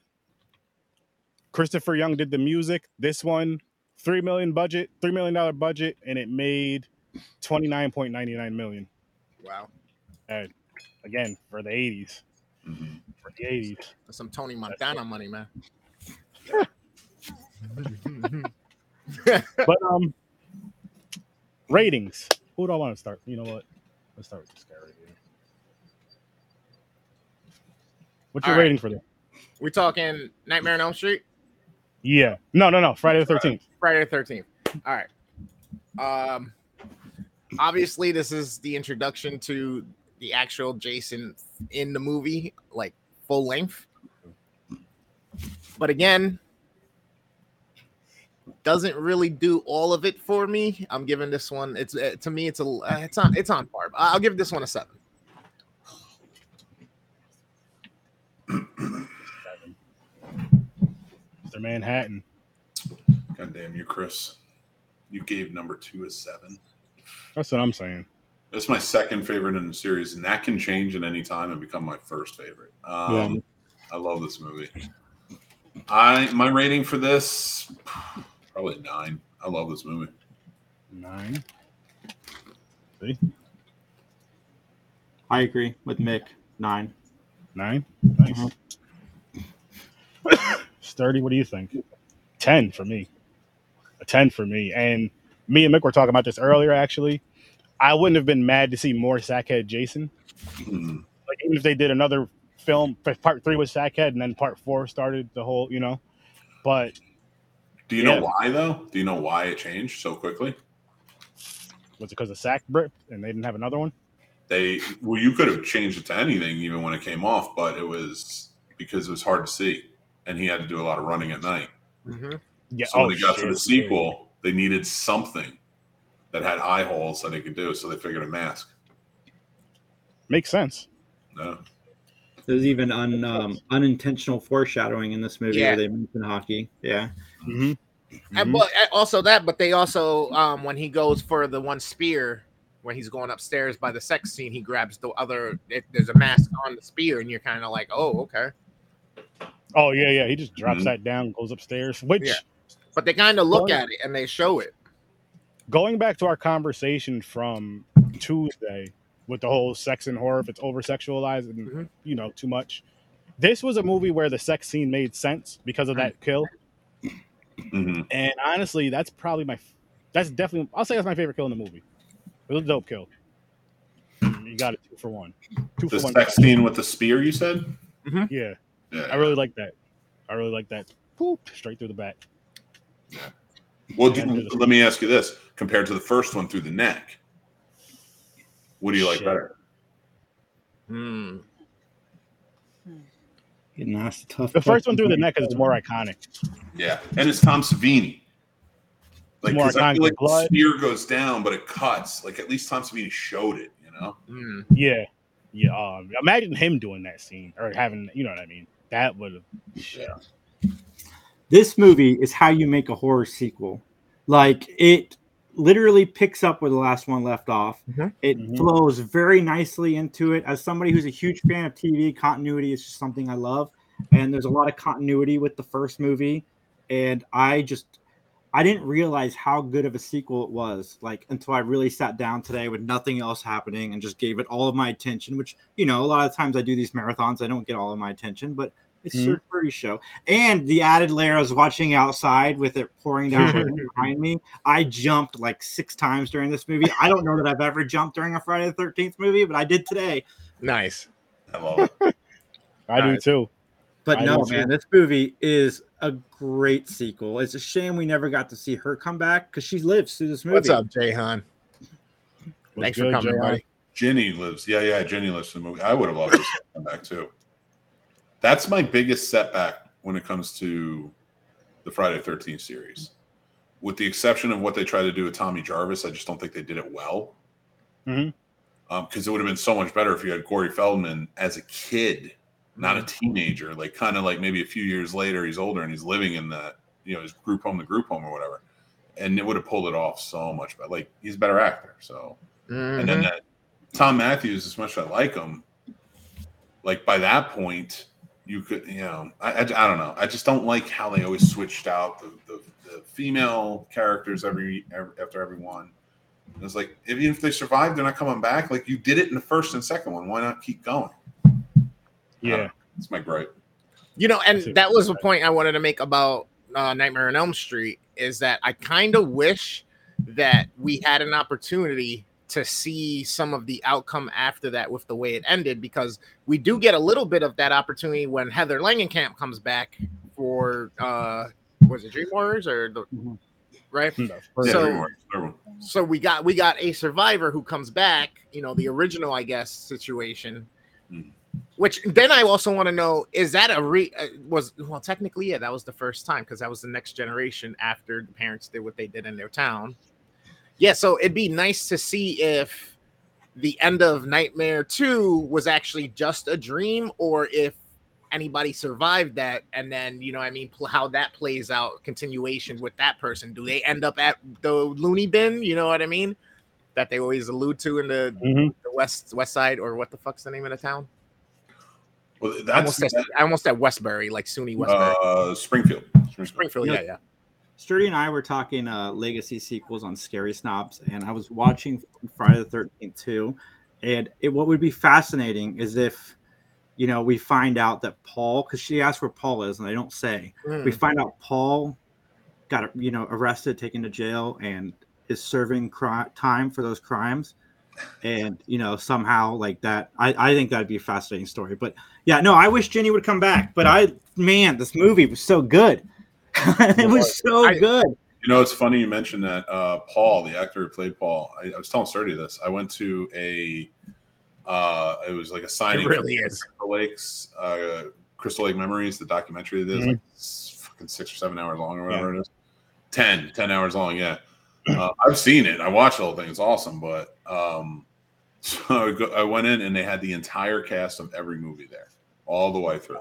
Christopher Young did the music. This one, three million budget, three million dollar budget, and it made twenty nine point ninety nine million. Wow. Again for the eighties. Mhm. For the eighties. That's some Tony Montana money, man. But um, ratings. Who do I want to start? You know what? Let's start with this guy right here. What's your All right. rating for this? We're talking Nightmare on Elm Street? Yeah. No, no, no. Friday the Thirteenth. Friday the Thirteenth. All right. Um, obviously, this is the introduction to the actual Jason in the movie, like full length. But again, doesn't really do all of it for me. I'm giving this one. It's uh, to me, it's a uh, it's on it's on par. I'll give this one a seven. Mr. Manhattan. God damn you, Chris. You gave number two a seven. That's what I'm saying. That's my second favorite in the series, and that can change at any time and become my first favorite. Um, Yeah. I love this movie. I my rating for this probably nine. I love this movie. Nine. See? I agree with Mick. Nine. Nine. Nice. Sturdy, what do you think? Ten for me. A ten for me. And me and Mick were talking about this earlier, actually. I wouldn't have been mad to see more Sackhead Jason. Mhm. Like even if they did another film, part three was Sackhead, and then part four started the whole, you know. But Do you Yeah. know why though? Do you know why it changed so quickly? was it because of Sack Brip and they didn't have another one? They well, you could have changed it to anything even when it came off, but it was because it was hard to see, and he had to do a lot of running at night. Mhm. Yeah. So when they got to the sequel, they needed something that had eye holes that they could do, so they figured a mask. Makes sense. No. There's even un, um, unintentional foreshadowing in this movie Yeah. where they mention hockey. Yeah. Mm-hmm. And but also that, but they also um when he goes for the one spear when he's going upstairs by the sex scene, he grabs the other. It, there's a mask on the spear, and you're kind of like, oh, okay. Oh yeah, yeah. He just drops Mhm. that down, goes upstairs. Which Yeah. But they kind of look Well- at it and they show it. going back to our conversation from Tuesday with the whole sex and horror, if it's over sexualized and Mhm. you know too much. This was a movie where the sex scene made sense because of that kill, hmm and honestly, that's probably my. That's definitely. I'll say that's my favorite kill in the movie. It was a dope kill. You got it two for one. Two The for one. sex scene with the spear, you said? Yeah, Yeah. I really like that. I really like that. Poop straight through the back. Yeah. Well, do, Yeah. let me ask you this: compared to the first one through the neck, what do you like Shit. better? Hmm. Getting asked a tough The first one through the neck is more iconic. Yeah, and it's Tom Savini. Like, More 'cause I feel iconic like the spear goes down, but it cuts. Like, at least Tom Savini showed it. You know? Hmm. Yeah, yeah. Um, imagine him doing that scene or having, you know what I mean? That would have. Yeah. this movie is how you make a horror sequel. Like it literally picks up where the last one left off. Mhm. It Mhm. flows very nicely into it. As somebody who's a huge fan of TV, continuity is just something I love. And there's a lot of continuity with the first movie. And I just I didn't realize how good of a sequel it was, like until I really sat down today with nothing else happening and just gave it all of my attention. Which you know, a lot of times I do these marathons, I don't get all of my attention, but it's Mhm. a pretty show. And the added layer I was watching outside with it pouring down behind me. I jumped like six times during this movie. I don't know that I've ever jumped during a Friday the Thirteenth movie, but I did today. Nice. I love it. I do too. But I no, man, too. this movie is a great sequel. It's a shame we never got to see her come back because she lives through this movie. What's up, Jayhan? Was Thanks for coming, Jay. buddy. Ginny lives. Yeah, yeah, Ginny lives in the movie. I would have loved to see her come back too. That's my biggest setback when it comes to the Friday the 13th series. With the exception of what they tried to do with Tommy Jarvis, I just don't think they did it well. Mhm. Because it would have been so much better if you had Corey Feldman as a kid, not a teenager, like kind of like maybe a few years later, he's older and he's living in the, you know, his group home, the group home or whatever. And it would have pulled it off so much better. Like he's a better actor. So and then Mhm. that Thom Mathews, as much as I like him, like by that point, you could, you know, I, I, I don't know. I just don't like how they always switched out the, the, the female characters every, every after every one. It's like even if they survive, they're not coming back. Like you did it in the first and second one. Why not keep going? Yeah. It's my gripe. You know, and that was a point. point I wanted to make about uh, Nightmare on Elm Street is that I kind of wish that we had an opportunity to see some of the outcome after that with the way it ended because we do get a little bit of that opportunity when Heather Langenkamp comes back for uh was it Dream Warriors or the Mhm. right? Yeah, So- everyone- everyone. so we got we got a survivor who comes back you know the original i guess situation Mhm. Which then i also want to know is that a re uh, was well technically yeah that was the first time because that was the next generation after the parents did what they did in their town. Yeah so it'd be nice to see if the end of nightmare 2 was actually just a dream or if anybody survived that and then you know i mean pl- how that plays out continuation with that person. Do they end up at the loony bin you know what i mean that they always allude to in the, Mhm. the west west side or what the fuck's the name of the town Well, I that's almost at, I almost at westbury like suny westbury uh, Springfield. Springfield. springfield yeah yeah Sturdy and I were talking uh, legacy sequels on Scary Snobs, and I was watching Friday the Thirteenth too. And it, what would be fascinating is if, you know, we find out that Paul, because she asked where Paul is, and they don't say. Mm. We find out Paul got you know arrested, taken to jail, and is serving cri- time for those crimes. And you know somehow like that, I, I think that'd be a fascinating story. But yeah, no, I wish Jenny would come back. But I, man, this movie was so good. it was so I- good. You know, it's funny you mentioned that. Uh, Paul, the actor who played Paul, I, I was telling Sturdy this. I went to a, uh, it was like a signing. It really for is. Crystal Lakes, uh, Crystal Lake Memories, the documentary that is Mhm. like fucking six or seven hours long or whatever it is. 10, 10 hours long. Yeah. Uh, I've seen it. I watched the whole thing. It's awesome. But um, so I, go, I went in and they had the entire cast of every movie there, all the way through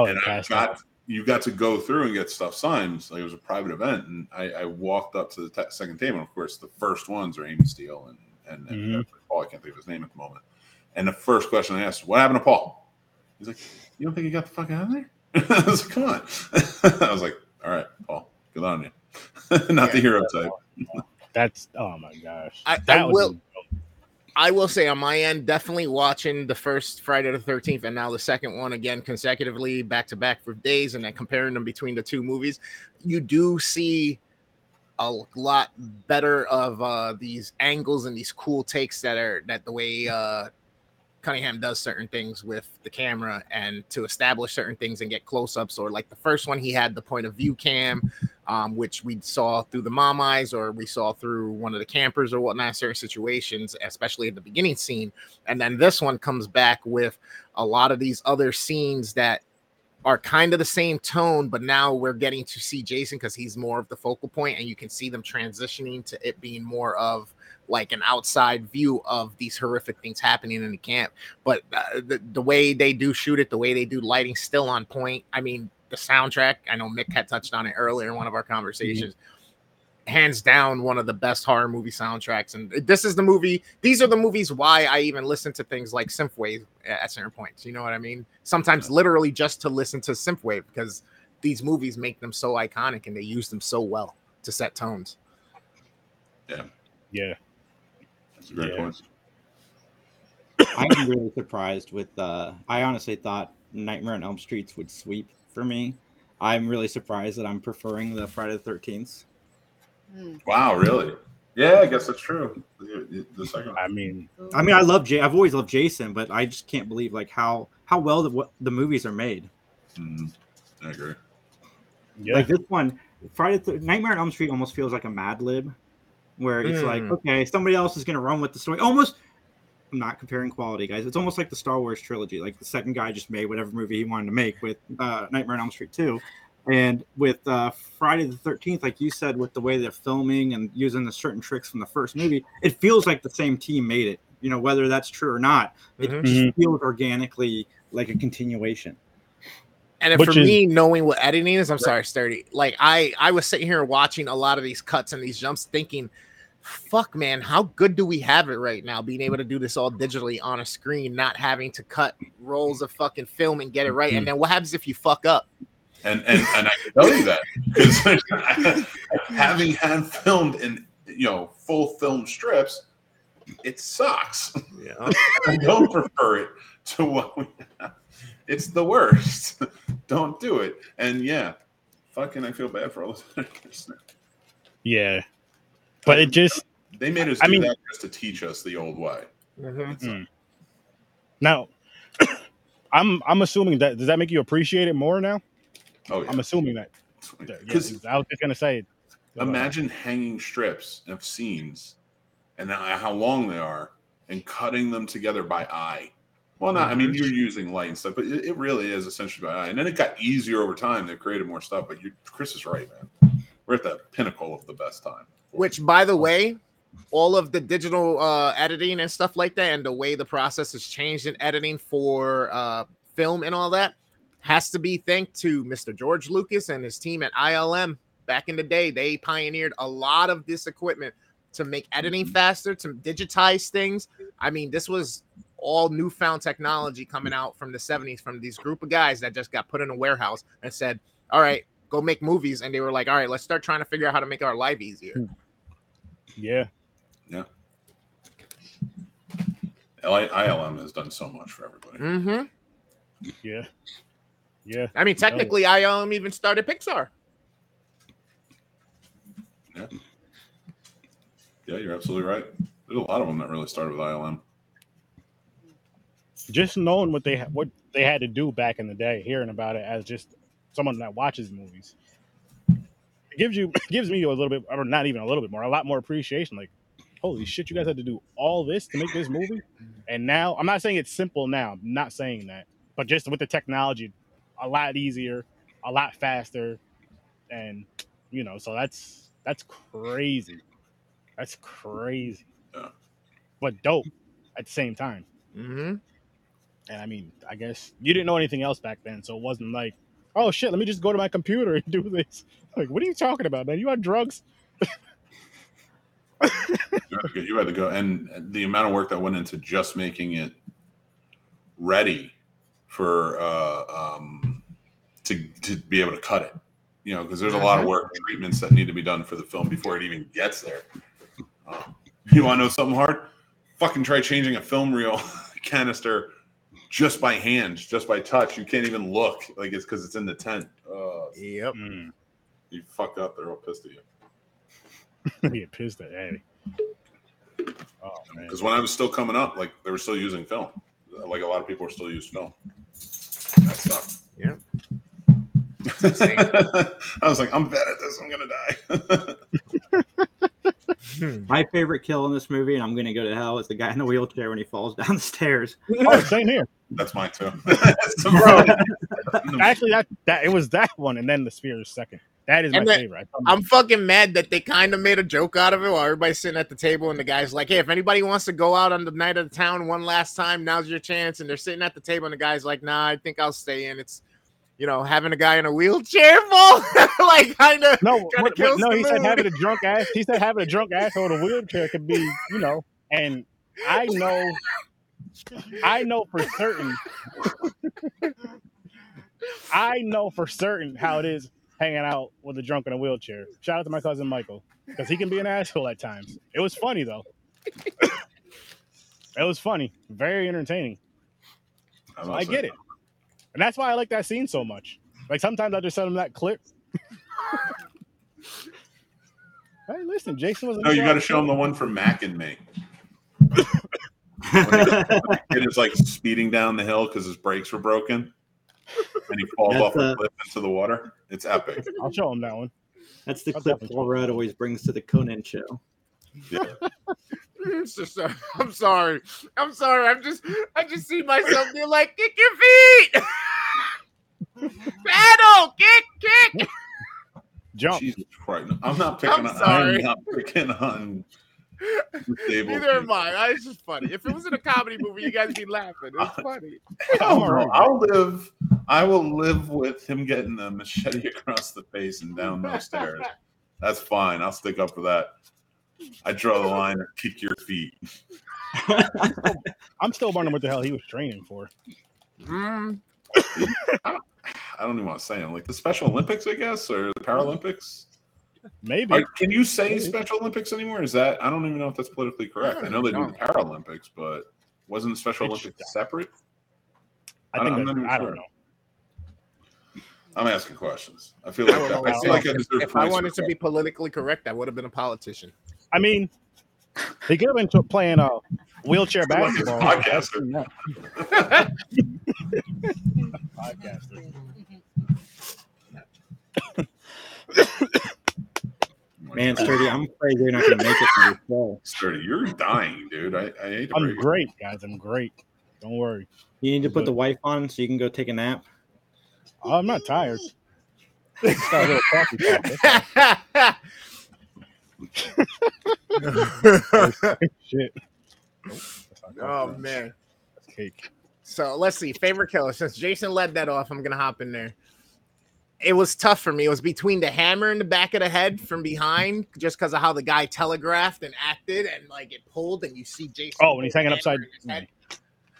would and I got out. you got to go through and get stuff signed. Like it was a private event, and I, I walked up to the te- second table. And of course, the first ones are Amy Steel and and, and Mhm. Paul. I can't think of his name at the moment. And the first question I asked, "What happened to Paul?" He's like, "You don't think he got the fuck out of there?" I was like, "Come on." I was like, "All right, Paul, good on you." Not the Yeah. hero type. That's oh my gosh. I- I that was will- I will say on my end, definitely watching the first Friday the 13th and now the second one again consecutively back to back for days and then comparing them between the two movies, you do see a lot better of uh these angles and these cool takes that are that the way uh Cunningham does certain things with the camera and to establish certain things and get close-ups or like the first one he had the point of view cam um, which we saw through the mom eyes or we saw through one of the campers or whatnot, certain situations, especially at the beginning scene. And then this one comes back with a lot of these other scenes that are kind of the same tone, but now we're getting to see Jason because he's more of the focal point, and you can see them transitioning to it being more of like an outside view of these horrific things happening in the camp. But uh, the, the way they do shoot it, the way they do lighting, still on point. I mean, the soundtrack. I know Mick had touched on it earlier in one of our conversations. Hands down, one of the best horror movie soundtracks. And this is the movie. These are the movies why I even listen to things like synthwave at certain points. You know what I mean? Sometimes literally just to listen to synthwave because these movies make them so iconic and they use them so well to set tones. Yeah. Yeah. That's a great Yeah. point. I'm really surprised with. Uh, I honestly thought Nightmare on Elm Streets would sweep for me. I'm really surprised that I'm preferring the Friday the Thirteenth. Mm. Wow, really? Yeah, I guess that's true. The, the second I mean, I mean, I love Jay. I've always loved Jason, but I just can't believe like how how well the what the movies are made. Mhm. I agree. yeah. Like this one, Friday the Nightmare on Elm Street almost feels like a Mad Lib, where it's like, Mm. okay, somebody else is gonna run with the story. Almost, I'm not comparing quality, guys. It's almost like the Star Wars trilogy. Like the second guy just made whatever movie he wanted to make with uh, Nightmare on Elm Street two, and with uh, Friday the Thirteenth, like you said, with the way they're filming and using the certain tricks from the first movie, it feels like the same team made it. You know, whether that's true or not, it Mhm. just Mhm. feels organically like a continuation. And for is- me, knowing what editing is, I'm sorry, sturdy. Like I, I was sitting here watching a lot of these cuts and these jumps, thinking, "Fuck, man, how good do we have it right now? Being able to do this all digitally on a screen, not having to cut rolls of fucking film and get it right. And mm-hmm. then what happens if you fuck up? And and and I can tell you that because having had filmed in you know full film strips, it sucks. Yeah. I don't prefer it to what we have. It's the worst. don't do it. And yeah, fucking, I feel bad for all those. actors. yeah. But it just They made us I do mean- that just to teach us the old way. Mhm. Uh, Mm. now I'm I'm assuming that does that make you appreciate it more now? oh yeah. I'm assuming that. Yeah, Because I was just gonna say imagine hanging strips of scenes and how how long they are and cutting them together by eye. Well, not, I mean, you're using light and stuff, but it, it really is essentially by eye. And then it got easier over time. They created more stuff, but you, Chris is right, man. We're at the pinnacle of the best time. Which, by the way, all of the digital uh, editing and stuff like that, and the way the process has changed in editing for uh, film and all that, has to be thanked to Mr. George Lucas and his team at ILM. Back in the day, they pioneered a lot of this equipment to make editing faster, to digitize things. I mean, this was all newfound technology coming out from the 70s from these group of guys that just got put in a warehouse and said, All right, go make movies. And they were like, All right, let's start trying to figure out how to make our life easier. yeah. L- ILM has done so much for everybody. Mm-hmm. Yeah. Yeah. I mean, technically, I um even started Pixar. Yeah, Yeah, you're absolutely right. There's a lot of them that really started with ILM. Just knowing what they ha- what they had to do back in the day, hearing about it as just someone that watches movies, it gives you gives me a little bit, or not even a little bit more, a lot more appreciation. Like, holy shit, you guys had to do all this to make this movie, and now I'm not saying it's simple. Now, I'm not saying that, but just with the technology, a lot easier, a lot faster, and you know, so that's that's crazy. That's crazy. But dope at the same time. Mm-hmm. And I mean, I guess you didn't know anything else back then, so it wasn't like, oh shit, let me just go to my computer and do this. Like, what are you talking about, man? You on drugs? You had to go, and the amount of work that went into just making it ready for uh, um, to to be able to cut it. You know, because there's a lot of work treatments that need to be done for the film before it even gets there. Um, you want to know something hard? Fucking try changing a film reel canister just by hand, just by touch. You can't even look like it's because it's in the tent. Uh, Yep. Mm. you fucked up, they're all pissed at you. they get pissed at Eddie. Oh man. Because when I was still coming up, like they were still using film. Like a lot of people are still using film. That sucked. Yeah. I was like, I'm bad at this. I'm gonna die. Hmm. My favorite kill in this movie, and I'm gonna go to hell, is the guy in the wheelchair when he falls down the stairs. Oh, same here. That's mine too. Bro, Actually, that that it was that one, and then the spear is second. That is my And then- favorite. I'm fucking mad that they kind of made a joke out of it while everybody's sitting at the table and the guy's like, "Hey, if anybody wants to go out on the night of the town one last time, now's your chance." And they're sitting at the table and the guy's like, "Nah, I think I'll stay in. It's you know, having a guy in a wheelchair fall, like kind of No, Kinda what- kills what- no, the he said having a drunk ass. He said having a drunk asshole in a wheelchair could be, you know, and I know, I know for certain, I know for certain how it is hanging out with a drunk in a wheelchair. Shout out to my cousin Michael because he can be an asshole at times. It was funny though. it was funny, very entertaining. I'm So I get it, and that's why I like that scene so much. Like sometimes I just send him that clip. hey, listen, Jason was. No, you got to show him the one from Mac and Me. It is like speeding down the hill because his brakes were broken, and he falls That's off a a- cliff into the water. It's epic. I'll show him that one. That's the I'll clip definitely Paul Rudd always brings to the Conan show. Yeah. It's just, uh, I'm sorry. I'm sorry. I'm just I just see myself being like, kick your feet. Battle, kick, kick. Jump. Jesus Christ! I'm not picking. I'm on, sorry. I'm not picking on. disabled Neither am. I. I- It's just funny. If it was in a comedy movie, you guys be laughing. It's funny. I'll, I'll live. I will live with him getting a machete across the face and down those stairs. That's fine. I'll stick up for that. I draw the line. Or kick your feet. I'm still wondering what the hell he was training for. Mm, I don't even want to say it. Like the Special Olympics, I guess, or the Paralympics. Maybe. Are- can you say Special Olympics anymore? Is that I don't even know if that's politically correct. I know they do the Paralympics, but wasn't the Special It's- Olympics separate? I I think don't- I'm not even I don't sure. know. I'm asking questions. I feel like would that, I feel like I if, deserve if I wanted to be politically correct, I would have been a politician. I mean, they get him into playing uh, wheelchair basketball. podcaster. Podcaster. Man, Sturdy, I'm afraid you're not going to make it to the show. Sturdy, you're dying, dude. I, I hate to I'm break it. great, guys. I'm great. Don't worry. You need to put the wife on so you can go take a nap. I'm not tired. Oh, Shit. Nope, oh coffee. man. That's cake. So let's see. Favorite killer. Since Jason led that off, I'm gonna hop in there. It was tough for me. It was between the hammer in the back of the head from behind, just because of how the guy telegraphed and acted, and like it pulled, and you see Jason. Oh, when he's hanging upside. hammer in his head.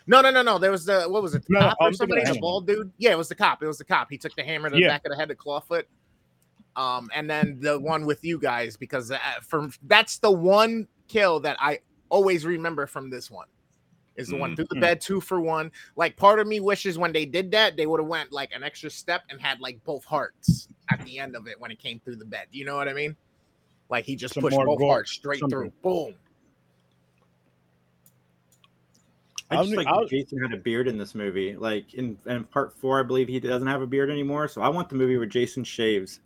No, no, no, no. There was the what was it? The No, no, cop I'm or somebody? of The bald dude. Yeah, it was the cop. It was the cop. He took the hammer to the Yeah. back of the head, the clawfoot. Um, and then the one with you guys because uh, from that's the one kill that I always remember from this one. Is the one through the Mhm. bed, two for one. Like part of me wishes when they did that, they would have went like an extra step and had like both hearts at the end of it when it came through the bed. You know what I mean? Like he just Some pushed both gore, hearts straight something. through. Boom. I I'll just like I'll- that Jason had a beard in this movie. Like in, in part four, I believe he doesn't have a beard anymore. So I want the movie where Jason shaves.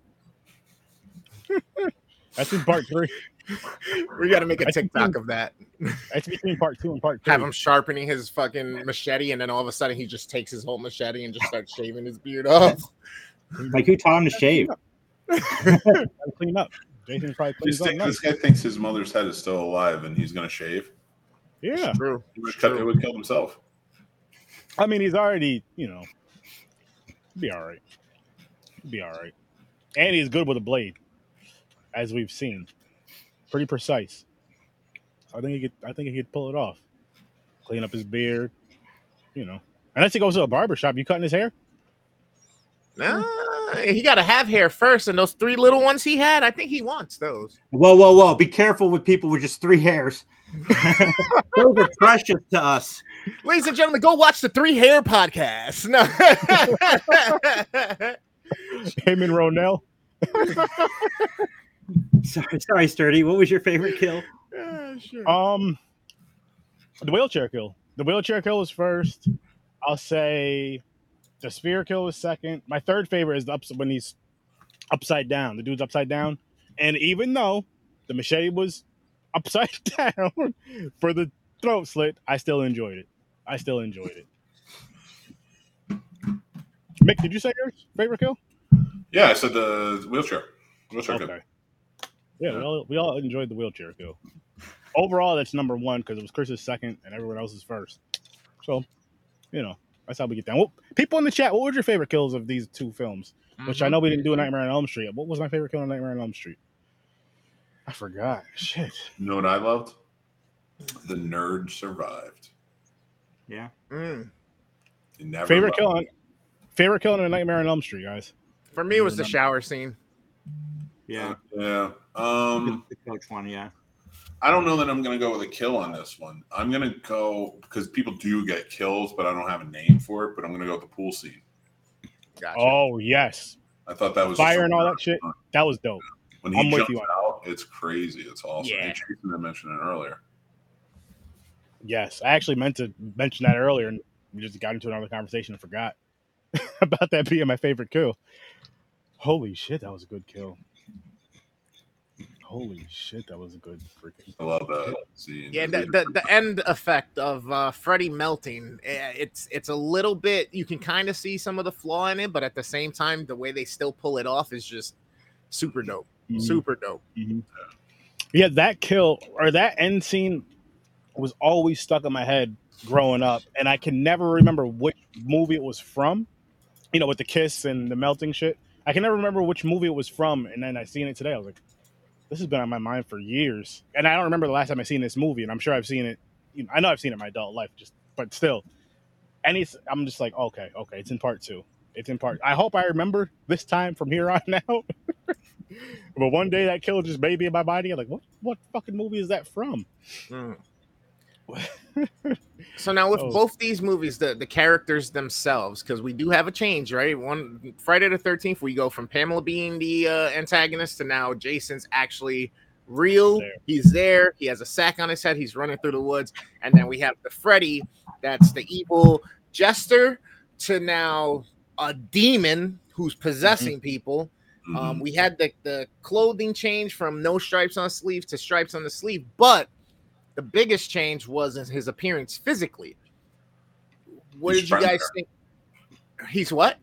That's in part three. We got to make a think- TikTok of that. That's between part two and part three. Have him sharpening his fucking machete, and then all of a sudden he just takes his whole machete and just starts shaving his beard off. Like who taught him to shave? Gotta clean up. Jason probably This, cleans up. thing- this guy thinks his mother's head is still alive and he's gonna shave. Yeah. True. He would, cut, he would kill himself. I mean, he's already, you know, be all right. Be all right. And he's good with a blade, as we've seen. Pretty precise. I think he could. I think he could pull it off. Clean up his beard, you know. Unless he goes to a barber shop, you cutting his hair? Nah, he got to have hair first, and those three little ones he had, I think he wants those. Whoa, whoa, whoa! Be careful with people with just three hairs. Those are precious to us. Ladies and gentlemen, go watch the Three Hair podcast. No. Him and Ronell. Sorry, sorry, Sturdy. What was your favorite kill? Sure. Um, the wheelchair kill. The wheelchair kill was first. I'll say the sphere kill was second. My third favorite is the ups when he's upside down. The dude's upside down, and even though the machete was upside down for the throat slit, I still enjoyed it. I still enjoyed it. Mick, did you say your favorite kill? Yeah, I said the wheelchair. Wheelchair kill. Okay. Yeah, we all, we all enjoyed the wheelchair kill. Overall, that's number one because it was Chris's second and everyone else's first. So, you know, That's how we get down. Well, people in the chat, what were your favorite kills of these two films? Which I Mhm. know we didn't do a Nightmare on Elm Street. What was my favorite kill on Nightmare on Elm Street? I forgot. Shit. You know what I loved? The nerd survived. Yeah. Mm. Never Favorite left. kill on favorite kill on a Nightmare on Elm Street, guys. For me, it was the shower scene. Yeah. Yeah. Um, The coach one, yeah. I don't know that I'm going to go with a kill on this one. I'm going to go because people do get kills, but I don't have a name for it. But I'm going to go with the pool scene. Gotcha. Oh yes, I thought that was fire and all that shit. That was dope. When he I'm with jumps you out, it's crazy. It's awesome. Yeah. And Jason had mentioned it earlier. Yes, I actually meant to mention that earlier, and we just got into another conversation and forgot about that being my favorite kill. Holy shit, that was a good kill. Holy shit, that was a good freaking. I love that scene. Yeah, the, the, the end effect of uh, Freddy melting, eh, it's it's a little bit. You can kind of see some of the flaw in it, but at the same time, the way they still pull it off is just super dope. Mhm. Super dope. Yeah, that kill or that end scene was always stuck in my head growing up, and I can never remember which movie it was from. You know, with the kiss and the melting shit. I can never remember which movie it was from, and then I seen it today. I was like, "This has been on my mind for years," and I don't remember the last time I seen this movie. And I'm sure I've seen it. You know, I know I've seen it in my adult life, just but still, any I'm just like, okay, okay, it's in part two. It's in part. I hope I remember this time from here on out. but one day that kill just me in my body. I'm like, what? What fucking movie is that from? Mm. So now with Oh. both these movies, the the characters themselves, because we do have a change, right? One Friday the Thirteenth, we go from Pamela being the uh, antagonist to now Jason's actually real. There. He's there. He has a sack on his head. He's running through the woods, and then we have the Freddy, that's the evil jester, to now a demon who's possessing people. Mhm. Um, we had the, the clothing change from no stripes on sleeve to stripes on the sleeve, but the biggest change was in his appearance physically. What He's did you guys think? He's what?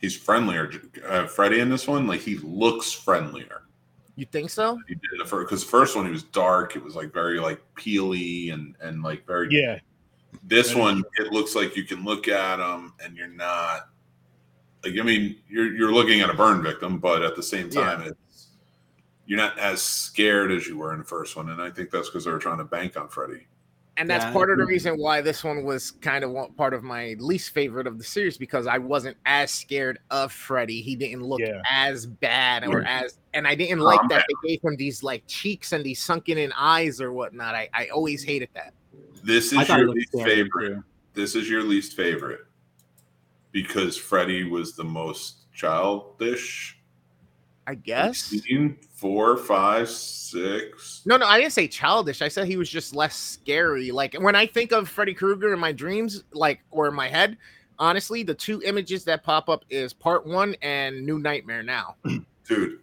He's friendlier. Uh, Freddy in this one, like he looks friendlier. You think so? He did the first because first one he was dark. It was like very like peely and and like very. Yeah, This That is one, it looks like you can look at him and you're not. Like I mean, you're you're looking at a burn victim, but at the same Yeah. time, it's you're not as scared as you were in the first one, and I think that's because they were trying to bank on Freddy. And that's Yeah, part of the reason why this one was kind of one, part of my least favorite of the series because I wasn't as scared of Freddy. He didn't look Yeah. as bad or Right. as, and I didn't like Um, that they gave him these like cheeks and these sunken in eyes or whatnot. I, I always hated that. This is your least scary, favorite. too. This is your least favorite because Freddy was the most childish. I guess. Scene, Four, five, six. No, no, I didn't say childish. I said he was just less scary. Like when I think of Freddy Krueger in my dreams, like or in my head, honestly, the two images that pop up is part one and New Nightmare now. Dude,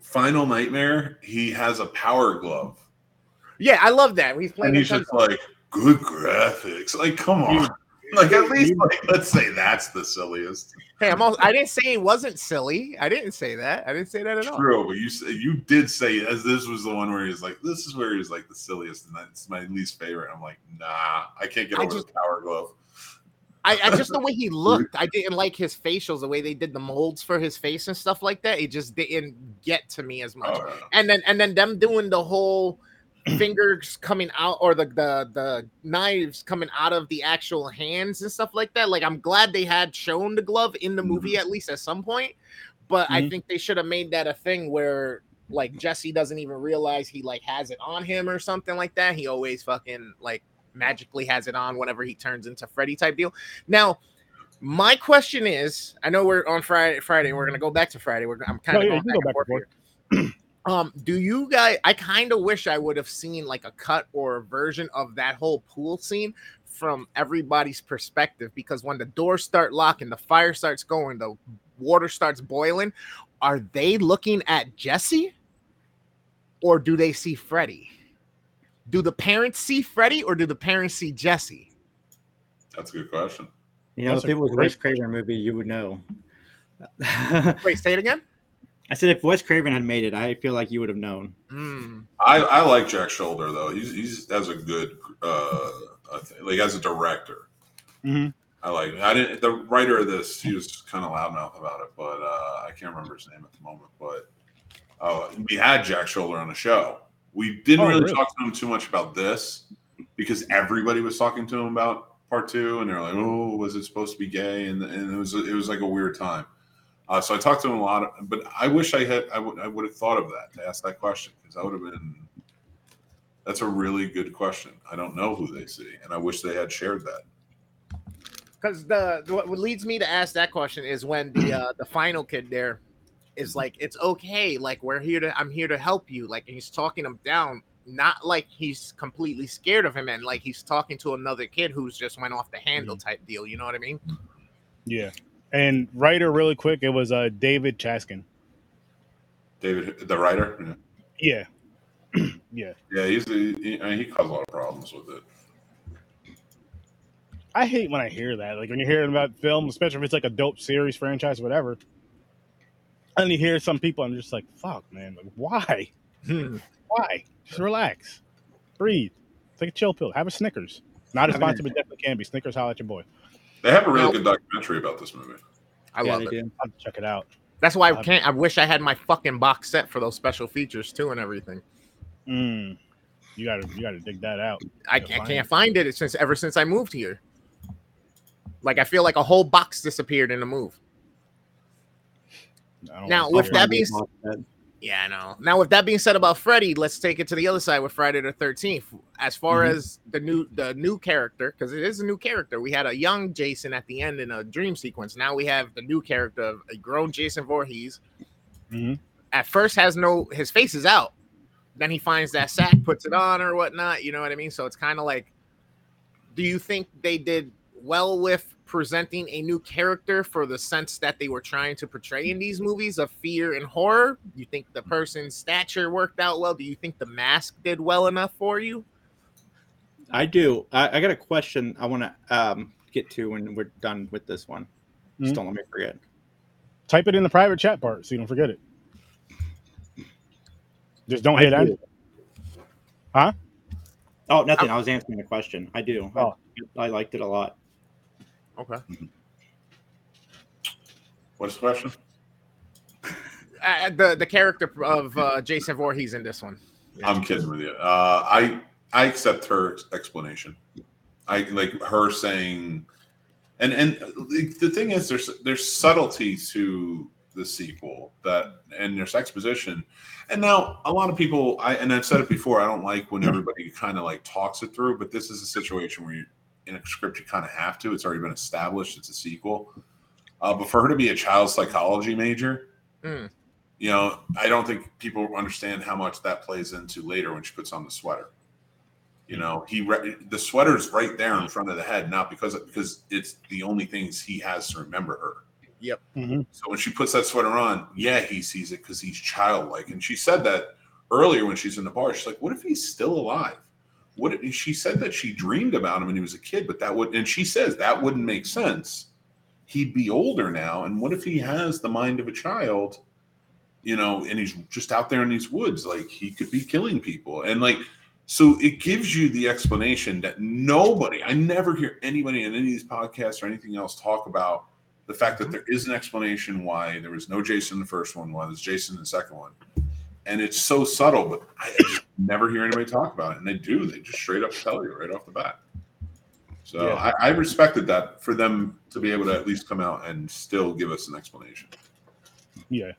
Final Nightmare, he has a power glove. Yeah, I love that. He's playing And he's just like, good graphics. Like, come on. Like, at least, like, let's say that's the silliest. Hey, I'm also, I didn't say it wasn't silly. I didn't say that. I didn't say that at all. True, but you you did say as this was the one where he's like, this is where he's like the silliest, and that's my least favorite. I'm like, nah, I can't get I over just- the power glove. I, I just the way he looked, I didn't like his facials, the way they did the molds for his face and stuff like that. It just didn't get to me as much. Oh, yeah. and then and then them doing the whole fingers coming out or the, the the knives coming out of the actual hands and stuff like that. Like i'm glad they had shown the glove in the movie at least at some point but i Mhm. think they should have made that a thing where like jesse doesn't even realize he like has it on him or something like that. He always fucking like magically has it on whenever he turns into freddy type deal. Now my question is i know we're on friday friday we're gonna go back to friday. We're i'm kind No, of yeah, going back go back. Um, do you guys? I kind of wish I would have seen like a cut or a version of that whole pool scene from everybody's perspective because when the doors start locking, the fire starts going, the water starts boiling. Are they looking at Jesse, or do they see Freddy? Do the parents see Freddy, or do the parents see Jesse? That's a good question. You know, That's if a it was a great- Wes Craven movie, you would know. I Wait, say it again. Said if Wes Craven had made it, I feel like you would have known. Hmm. I, I like Jack Sholder though. He's he's has a good uh, like as a director. Mhm. I like. I didn't. The writer of this, he was kind of loudmouth about it, but uh, I can't remember his name at the moment. But uh, we had Jack Sholder on the show. We didn't Oh, really, really? talk to him too much about this because everybody was talking to him about part two, and they're like, "Oh, was it supposed to be gay?" And, and it was it was like a weird time. Uh, so I talked to him a lot, but I wish I had I would I would have thought of that to ask that question because that would have been. That's a really good question. I don't know who they see, and I wish they had shared that. because the what leads me to ask that question is when the uh, the final kid there is like it's okay like we're here to i'm here to help you like and he's talking him down not like he's completely scared of him and like he's talking to another kid who's just went off the handle type deal you know what i mean Yeah. And writer, really quick, it was uh, David Chaskin. David, the writer, yeah, Yeah. yeah. yeah he's he, I mean, he caused a lot of problems with it. I hate when I hear that. Like when you're hearing about film, especially if it's like a dope series, franchise, whatever. And you hear some people, I'm just like, fuck, man. Like, why? Why? Just relax. Breathe. Take a chill pill. Have a Snickers. Not a Have sponsor, but definitely can be. Snickers, holla at your boy. They have a really Now- good documentary about this movie. i Yeah, love they it do. I'll check it out. that's why i can't i wish i had my fucking box set for those special features too and everything Mm. You gotta you gotta dig that out. i, Gotta I find can't it. find it since ever since i moved here like i feel like a whole box disappeared in the move Now, wanna with that it. being Yeah, I know. Now, with that being said about Freddy, let's take it to the other side with Friday the Thirteenth. As far Mhm. as the new the new character, because it is a new character. We had a young Jason at the end in a dream sequence. Now we have the new character of a grown Jason Voorhees. Mhm. At first, has no his face is out. Then he finds that sack, puts it on or whatnot. You know what I mean? So it's kind of like, do you think they did well with presenting a new character for the sense that they were trying to portray in these movies of fear and horror? You think the person's stature worked out well? Do you think the mask did well enough for you? I do. I, I got a question I want to um, get to when we're done with this one. Just Mhm. don't let me forget. Type it in the private chat part so you don't forget it. Just don't I hit end. Huh? Oh, nothing. I was answering a question. I do. I- Oh. I, liked it a lot. Okay. What's the question? Uh, the the character of uh, Jason Voorhees in this one. I'm kidding with you. Uh, I I accept her explanation. I like her saying, and and the thing is, there's there's subtlety to the sequel that, and there's exposition. And now a lot of people, I and I've said it before, I don't like when everybody kind of like talks it through, but this is a situation where you in a script you kind of have to. It's already been established. It's a sequel. Uh, but for her to be a child psychology major, Mm. you know, I don't think people understand how much that plays into later when she puts on the sweater. You know, he re- the sweater's right there in front of the head, not because because it's the only things he has to remember her. Mhm. So when she puts that sweater on, yeah, he sees it because he's childlike. And she said that earlier when she's in the bar. She's like, "What if he's still alive?" What she said that she dreamed about him when he was a kid, but that would and she says that wouldn't make sense. He'd be older now, and what if he has the mind of a child? You know, and he's just out there in these woods, like he could be killing people, and like so it gives you the explanation that nobody, I never hear anybody in any of these podcasts or anything else talk about the fact that mm-hmm. there is an explanation why there was no Jason in the first one, why there's Jason in the second one. And it's so subtle, but I just never hear anybody talk about it. And they do, they just straight up tell you right off the bat. So Yeah. I, I respected that for them to be able to at least come out and still give us an explanation. Yeah.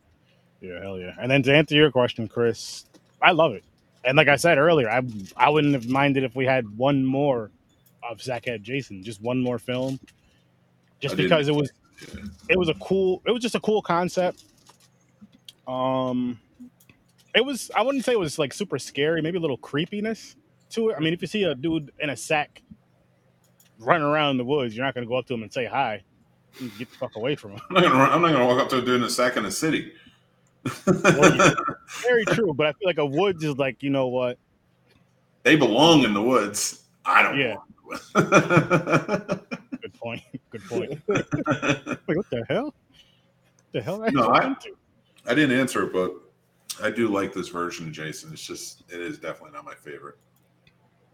Yeah, hell yeah. And then to answer your question, Chris, I love it. And like I said earlier, I I wouldn't have minded if we had one more of Sackhead Jason, just one more film. Just I because it was it was a cool it was just a cool concept. Um it was I wouldn't say it was like super scary, maybe a little creepiness to it. I mean, if you see a dude in a sack running around in the woods, you're not gonna go up to him and say hi. You Get the fuck away from him. I'm not not gonna walk up to a dude in a sack in the city. yeah. Very true, but I feel like a woods is like, you know what? they belong in the woods. I don't Yeah. Good point. Good point. Wait, what the hell? What the hell? No, I, I- jump into? I didn't answer but I do like this version of Jason. It's just it is definitely not my favorite.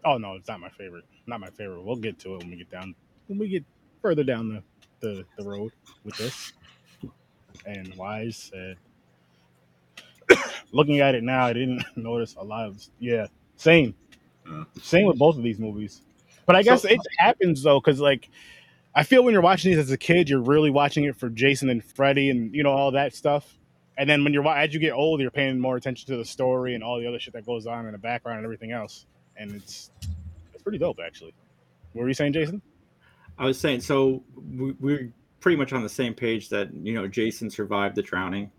Oh no, it's not my favorite. Not my favorite. We'll get to it when we get down. When we get further down the, the, the road with this. And Wise said, looking at it now, I didn't notice a lot of, yeah, same. Yeah. Same with both of these movies. But I guess So- it happens though, because like, I feel when you're watching these as a kid, you're really watching it for Jason and Freddy and, you know, all that stuff. And then when you're, as you get older, you're paying more attention to the story and all the other shit that goes on in the background and everything else. And it's, it's pretty dope, actually. What were you saying, Jason? I was saying, so we, we're pretty much on the same page that you know Jason survived the drowning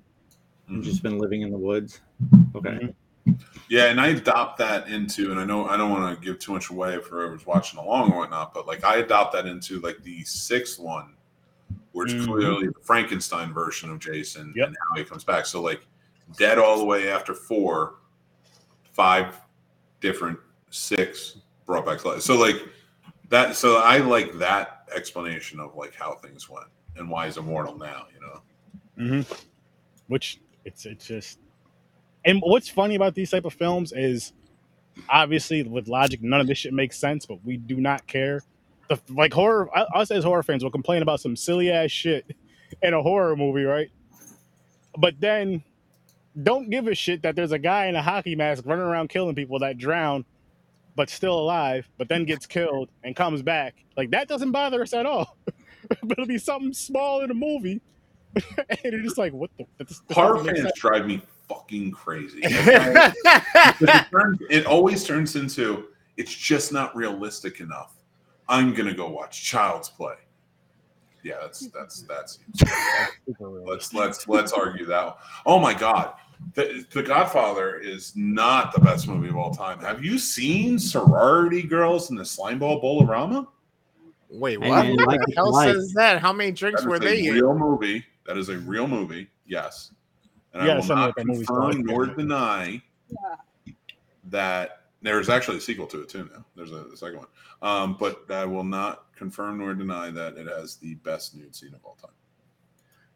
and Mhm. just been living in the woods. Okay. Mhm. Yeah, and I adopt that into, and I know I don't want to give too much away for whoever's watching along or whatnot, but like I adopt that into like the sixth one, it's Mhm. clearly the Frankenstein version of Jason Yep. and how he comes back. So like dead all the way after four, five different, six brought back to life. So like that. So I like that explanation of like how things went and why he's immortal now. You know. Mm-hmm. Which it's it's just, and what's funny about these type of films is, obviously with logic, none of this shit makes sense, but we do not care. The like horror, I- us as horror fans will complain about some silly ass shit in a horror movie, right? But then don't give a shit that there's a guy in a hockey mask running around killing people that drown, but still alive, but then gets killed and comes back. Like that doesn't bother us at all. but it'll be something small in a movie and you're just like, what the? This, this Horror fans sense. drive me fucking crazy. it, turns, it always turns into it's just not realistic enough. I'm gonna go watch Child's Play. Yeah, that's that's that's. Let's let's let's argue that. Oh my God, the, the Godfather is not the best movie of all time. Have you seen Sorority Girls in the Slimeball Bowl-O-Rama? Wait, what? man, What the hell like. says that? How many drinks That were they a in? real movie. That is a real movie. Yes, and Yeah, I will something not like confirm nor deny that there's actually a sequel to it too. Now there's a, a second one, um, but I will not confirm nor deny that it has the best nude scene of all time.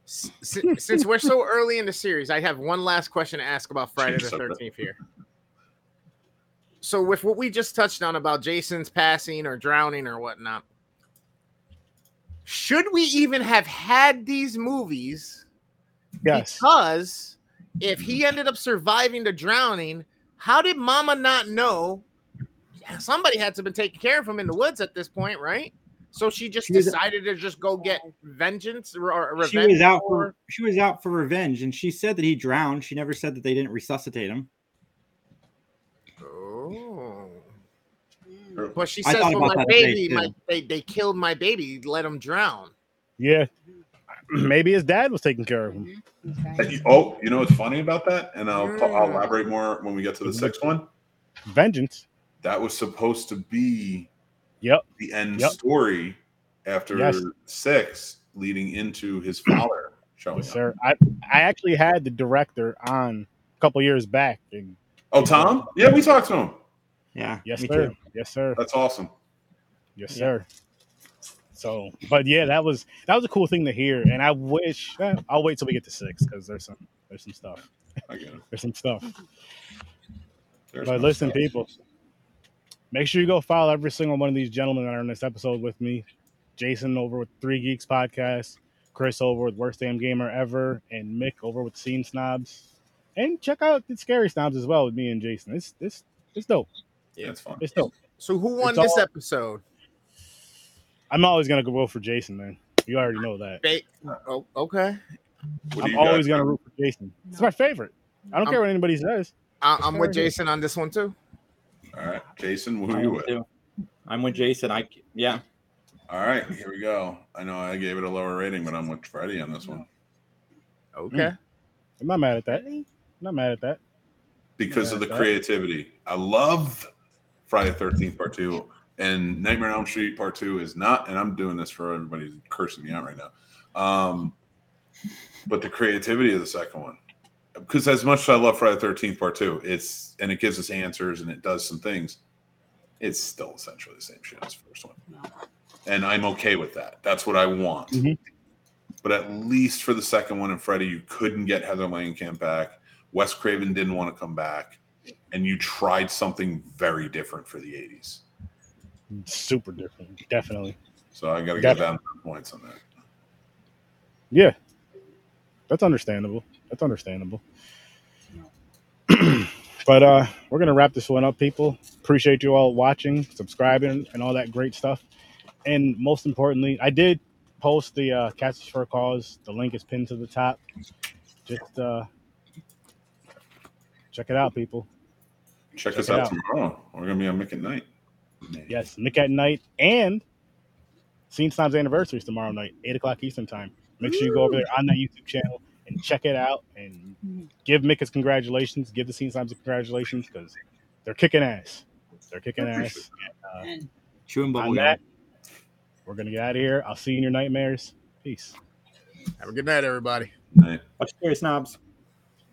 Since, since we're so early in the series, I have one last question to ask about Friday the Jeez, okay. Thirteenth here. So, with what we just touched on about Jason's passing or drowning or whatnot, should we even have had these movies? Yes. Because if he ended up surviving the drowning, how did Mama not know? Somebody had to have been taking care of him in the woods at this point, right? So she just She was- decided to just go get vengeance or, or revenge. She was out for- for she was out for revenge, and she said that he drowned. She never said that they didn't resuscitate him. Oh. But she I says, "Well, my baby, my they, they killed my baby. Let him drown." Yeah. Maybe his dad was taking care of him. And you- Oh, you know what's funny about that? And I'll, I'll Mm. elaborate more when we get to the sixth one. Vengeance. That was supposed to be Yep. the end Yep. story after Yes. six, leading into his father showing Yes, up. sir. I I actually had the director on a couple years back. And Oh, Tom? Yeah, we talked to him. Yeah. yes, sir. too. Yes, sir. That's awesome. Yes, Yeah. sir. So, but yeah, that was that was a cool thing to hear, and I wish eh, I'll wait till we get to six because there's some there's some stuff. I get it. There's some stuff. There's But listen, stuff. people, make sure you go follow every single one of these gentlemen that are in this episode with me. Jason over with Three Geeks Podcast, Chris over with Worst Damn Gamer Ever, and Mick over with Scene Snobs. And check out the Scary Snobs as well with me and Jason. It's it's it's dope. Yeah, it's fun. It's dope. So who won It's this all- episode? I'm always gonna go for Jason, man. You already know that. Ba- oh, okay. What I'm always got? gonna root for Jason. It's my favorite. I don't Um, care what anybody says. I- I'm with Jason on this one too. All right, Jason, who I are you am with? too. I'm with Jason. I yeah. All right, here we go. I know I gave it a lower rating, but I'm with Freddy on this one Okay. I'm not mad at that. I'm not mad at that. because of the Yeah, that- creativity. I love Friday Thirteenth Part Two, and Nightmare on Elm Street Part Two is not. And I'm doing this for everybody cursing me out right now. Um, but the creativity of the second one, because as much as I love Friday the Thirteenth Part Two, it's and it gives us answers and it does some things. It's still essentially the same shit as the first one, and I'm okay with that. That's what I want. Mhm. But at least for the second one and Freddy, you couldn't get Heather Langenkamp back. Wes Craven didn't want to come back, and you tried something very different for the '80s. Super different. Definitely. So I got to go down to points on that. Yeah, that's understandable. That's understandable. but uh, we're gonna wrap this one up, people. Appreciate you all watching, subscribing, and all that great stuff. And most importantly, I did post the uh, Catches for a Cause. The link is pinned to the top. Just uh, check it out, people. Check, Check us out, out. tomorrow. We're gonna be on Mick at Night. Yes, Nick at Night and Scene Times anniversary is tomorrow night, eight o'clock Eastern time. Make sure you go over there on that YouTube channel and check it out and give Mick his congratulations. Give the Scene Times congratulations because they're kicking ass. They're kicking I appreciate ass. Uh, And Chewing bubble on that, we're gonna get out of here. I'll see you in your nightmares. Peace. Have a good night, everybody. Night. Watch Scary Snobs.